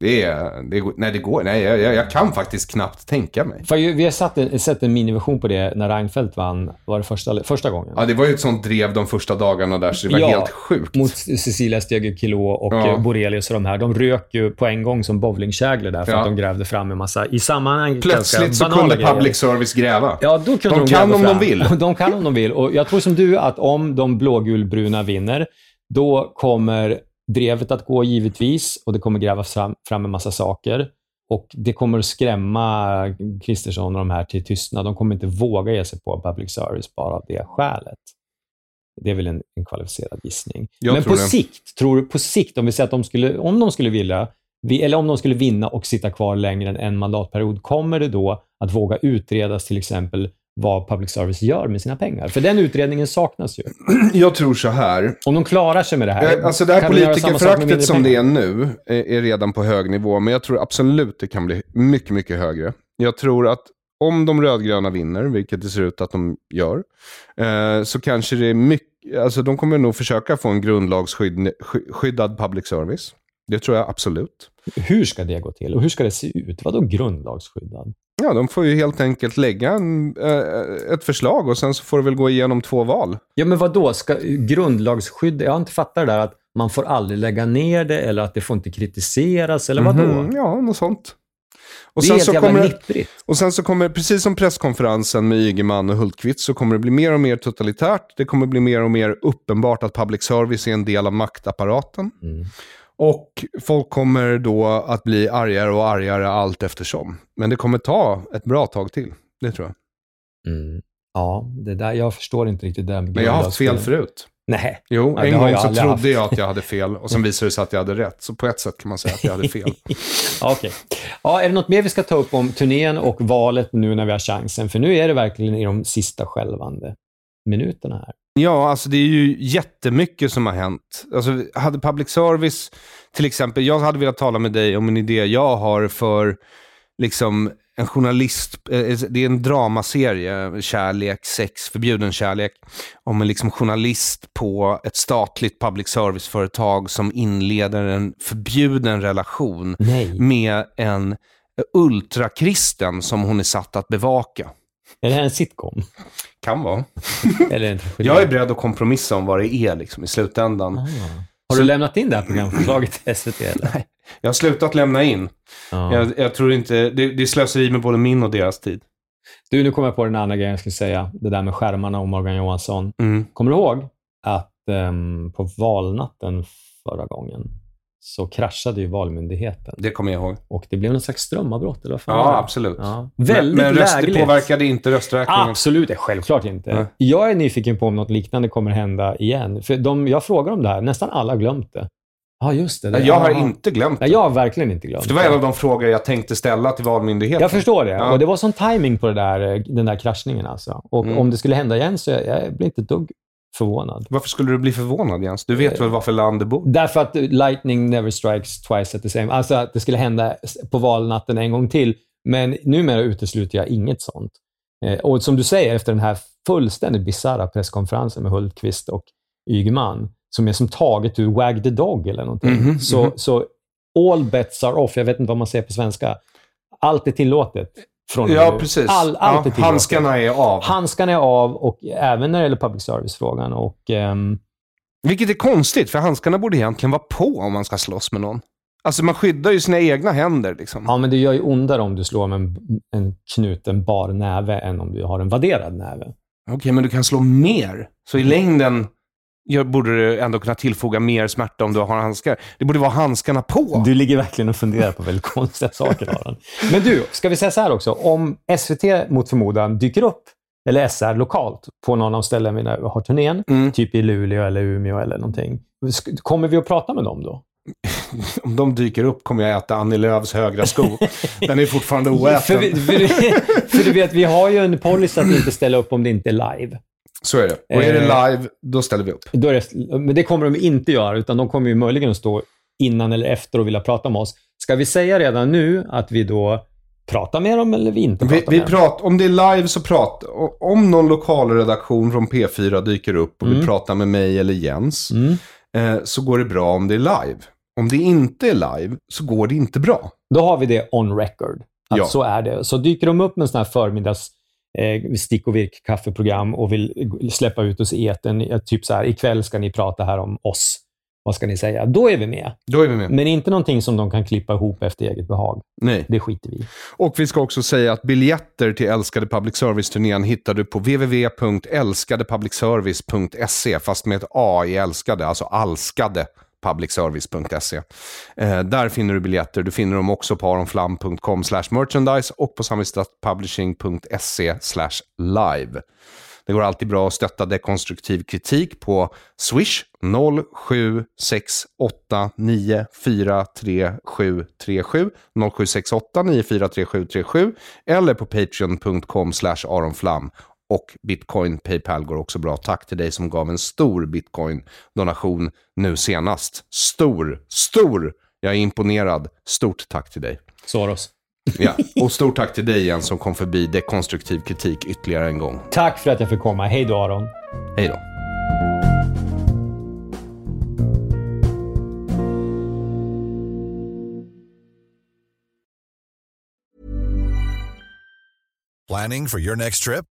Det är, det nej, det går. Nej, jag, jag, kan faktiskt knappt tänka mig.
För vi har satt en, sett en miniversion på det när Reinfeldt vann, var det första, första gången?
Ja, det var ju ett sånt drev de första dagarna där, så det var
Ja,
helt sjukt.
Mot Cecilia Stegö-Kilå och
Ja.
Borelius och de här. De rök ju på en gång som bowlingkäglor där för
Ja.
att de grävde fram en massa, i sammanhang
Plötsligt så kunde public
grejer.
service gräva.
Ja, då kunde
De
de,
kan om de
fram.
vill.
De kan om de vill. Och jag tror som du att om de blågulbruna vinner, då kommer drevet att gå givetvis och det kommer grävas fram, fram en massa saker. Och det kommer att skrämma Kristersson och de här till tystnad. De kommer inte våga ge sig på public service bara av det skälet. Det är väl en, en kvalificerad gissning.
Jag
Men på
det.
sikt, tror, på sikt, om vi säger att de skulle, om de skulle vilja, vi, eller om de skulle vinna och sitta kvar längre än en mandatperiod, kommer det då att våga utredas till exempel vad public service gör med sina pengar? För den utredningen saknas ju.
Jag tror så här.
Om de klarar sig med det här,
Eh, Alltså det här politikerföraktet som det
pengar?
är nu är, är redan på hög nivå. Men jag tror absolut det kan bli mycket, mycket högre. Jag tror att om de rödgröna vinner, vilket det ser ut att de gör, eh, så kanske det är mycket, alltså de kommer nog försöka få en grundlagsskyddad public service. Det tror jag absolut.
Hur ska det gå till? Och hur ska det se ut? Vadå grundlagsskyddad?
Ja, de får ju helt enkelt lägga en, eh, ett förslag och sen så får det väl gå igenom två val.
Ja, men vad då? Ska grundlagsskydd... Jag har inte fattat det där att man får aldrig lägga ner det eller att det får inte kritiseras eller vad då?
Mhm, ja, något sånt. Och
det är
så
jävla
kommer,
nittrigt.
och sen så kommer, precis som presskonferensen med Ygeman och Hultqvist, så kommer det bli mer och mer totalitärt. Det kommer bli mer och mer uppenbart att public service är en del av maktapparaten.
Mm.
Och folk kommer då att bli argare och argare allt eftersom. Men det kommer ta ett bra tag till, det tror jag.
Mm. Ja, det där, jag förstår inte riktigt det
Men jag har haft fel förut.
Nej.
Jo,
det
en gång
jag
så trodde
haft.
jag att jag hade fel och sen visade det sig att jag hade rätt. Så på ett sätt kan man säga att jag hade fel.
Okej. Ja, är det något mer vi ska ta upp om turnén och valet nu när vi har chansen? För nu är det verkligen i de sista skälvande minuterna här.
Ja, alltså det är ju jättemycket som har hänt. Alltså, hade public service, till exempel, jag hade velat tala med dig om en idé jag har för liksom en journalist, eh, det är en dramaserie, kärlek, sex, förbjuden kärlek, om en liksom journalist på ett statligt public service-företag som inleder en förbjuden relation
Nej.
med en ultrakristen som hon är satt att bevaka.
Är det här en sitcom?
Kan vara.
Eller en tragedi?
Jag är beredd att kompromissa om vad det är liksom, i slutändan.
Ah. Har du lämnat in det här programförslaget till SVT? Eller?
Jag har slutat lämna in.
Ja.
Jag, jag tror inte, det, det är slöseri med både min och deras tid.
Du, nu kommer jag på den andra grejen jag skulle säga. Det där med skärmarna och Morgan Johansson.
Mm.
Kommer du ihåg att ehm, på valnatten förra gången så kraschade ju Valmyndigheten
Det kommer jag ihåg.
och det blev någon slags strömavbrott, eller
Ja,
det?
absolut.
Ja.
Men,
Väldigt
men röster
lägligt.
påverkade inte rösträkningen.
Absolut, självklart inte.
Nej.
Jag är nyfiken på om något liknande kommer hända igen. För de, jag frågar om det här, nästan alla har glömt det. Ja, just det. det
jag har inte glömt
Nej,
det.
jag har verkligen inte glömt
För det var en av de frågor jag tänkte ställa till Valmyndigheten.
Jag förstår det.
Ja.
Och det var sån timing på det där, den där kraschningen. Alltså. Och
Mm.
om det skulle hända igen så jag, jag blir inte ett dugg förvånad.
Varför skulle du bli förvånad Jens? Du vet väl varför land det bor?
Därför att lightning never strikes twice at the same. Alltså att det skulle hända på valnatten en gång till. Men numera utesluter jag inget sånt. Eh, och som du säger, efter den här fullständigt bisarra presskonferensen med Hultqvist och Ygeman, som är som taget ur Wag the Dog eller någonting,
Mhm,
så,
mhm.
så all bets are off. Jag vet inte vad man säger på svenska. Allt är tillåtet. Från
Ja,
nu.
precis.
All, allt
ja,
är
handskarna är av.
Handskarna är av och även när det gäller public service-frågan. Och, ehm,
Vilket är konstigt, för handskarna borde egentligen vara på om man ska slåss med någon. Alltså man skyddar ju sina egna händer liksom.
Ja, men det gör ju ondare om du slår med en, en knuten bar näve än om du har en vadderad näve.
Okej, men du kan slå mer. Så i längden gör, borde du ändå kunna tillfoga mer smärta om du har handskar. Det borde vara handskarna på.
Du ligger verkligen och funderar på väldigt konstiga saker, Aron. Men du, ska vi säga så här också? Om SVT mot förmodan dyker upp, eller SR lokalt, på någon av ställen vi har turnén,
Mm.
typ i Luleå eller Umeå eller någonting, kommer vi att prata med dem då?
Om de dyker upp kommer jag äta Annie Lööfs högra sko. Den är fortfarande oäten.
För, vi, för, för du vet, vi har ju en policy att inte ställa upp om det inte är live.
Så är det. Och är det
Eh.
live, då ställer vi upp.
Då det, men det kommer de inte göra, utan de kommer ju möjligen att stå innan eller efter och vilja prata med oss. Ska vi säga redan nu att vi då pratar med dem eller vi inte
Vi,
pratar
vi
med dem?
pratar, om det är live så pratar Om någon lokalredaktion från P4 dyker upp och vill
Mm.
prata med mig eller Jens.
Mm.
Eh, så går det bra om det är live. Om det inte är live så går det inte bra.
Då har vi det on record. Att
Ja.
Så är det. Så dyker de upp med en sån här förmiddags eh, stick och virk kaffeprogram och vill släppa ut oss i etern, typ så här, ikväll ska ni prata här om oss. Vad ska ni säga? Då är vi med.
Då är vi med.
Men inte någonting som de kan klippa ihop efter eget behag.
Nej.
Det skiter vi i.
Och vi ska också säga att biljetter till Älskade Public Service-turnén hittar du på www.älskadepublicservice.se, fast med ett A i älskade, alltså alskade publicservice.se. Eh, där finner du biljetter. Du finner dem också på aronflam.com merchandise och på samhällspublishing.se live. Det går alltid bra att stötta dekonstruktiv kritik på Swish 0768943737 0768943737 eller på patreon.com aronflam. Och bitcoin, Paypal går också bra. Tack till dig som gav en stor bitcoin-donation nu senast. Stor, stor! Jag är imponerad. Stort tack till dig.
Soros.
Ja, och stort tack till dig igen som kom förbi dekonstruktiv kritik ytterligare en gång.
Tack för att jag fick komma. Hej då, Aron.
Hej då.
Planning for your next trip?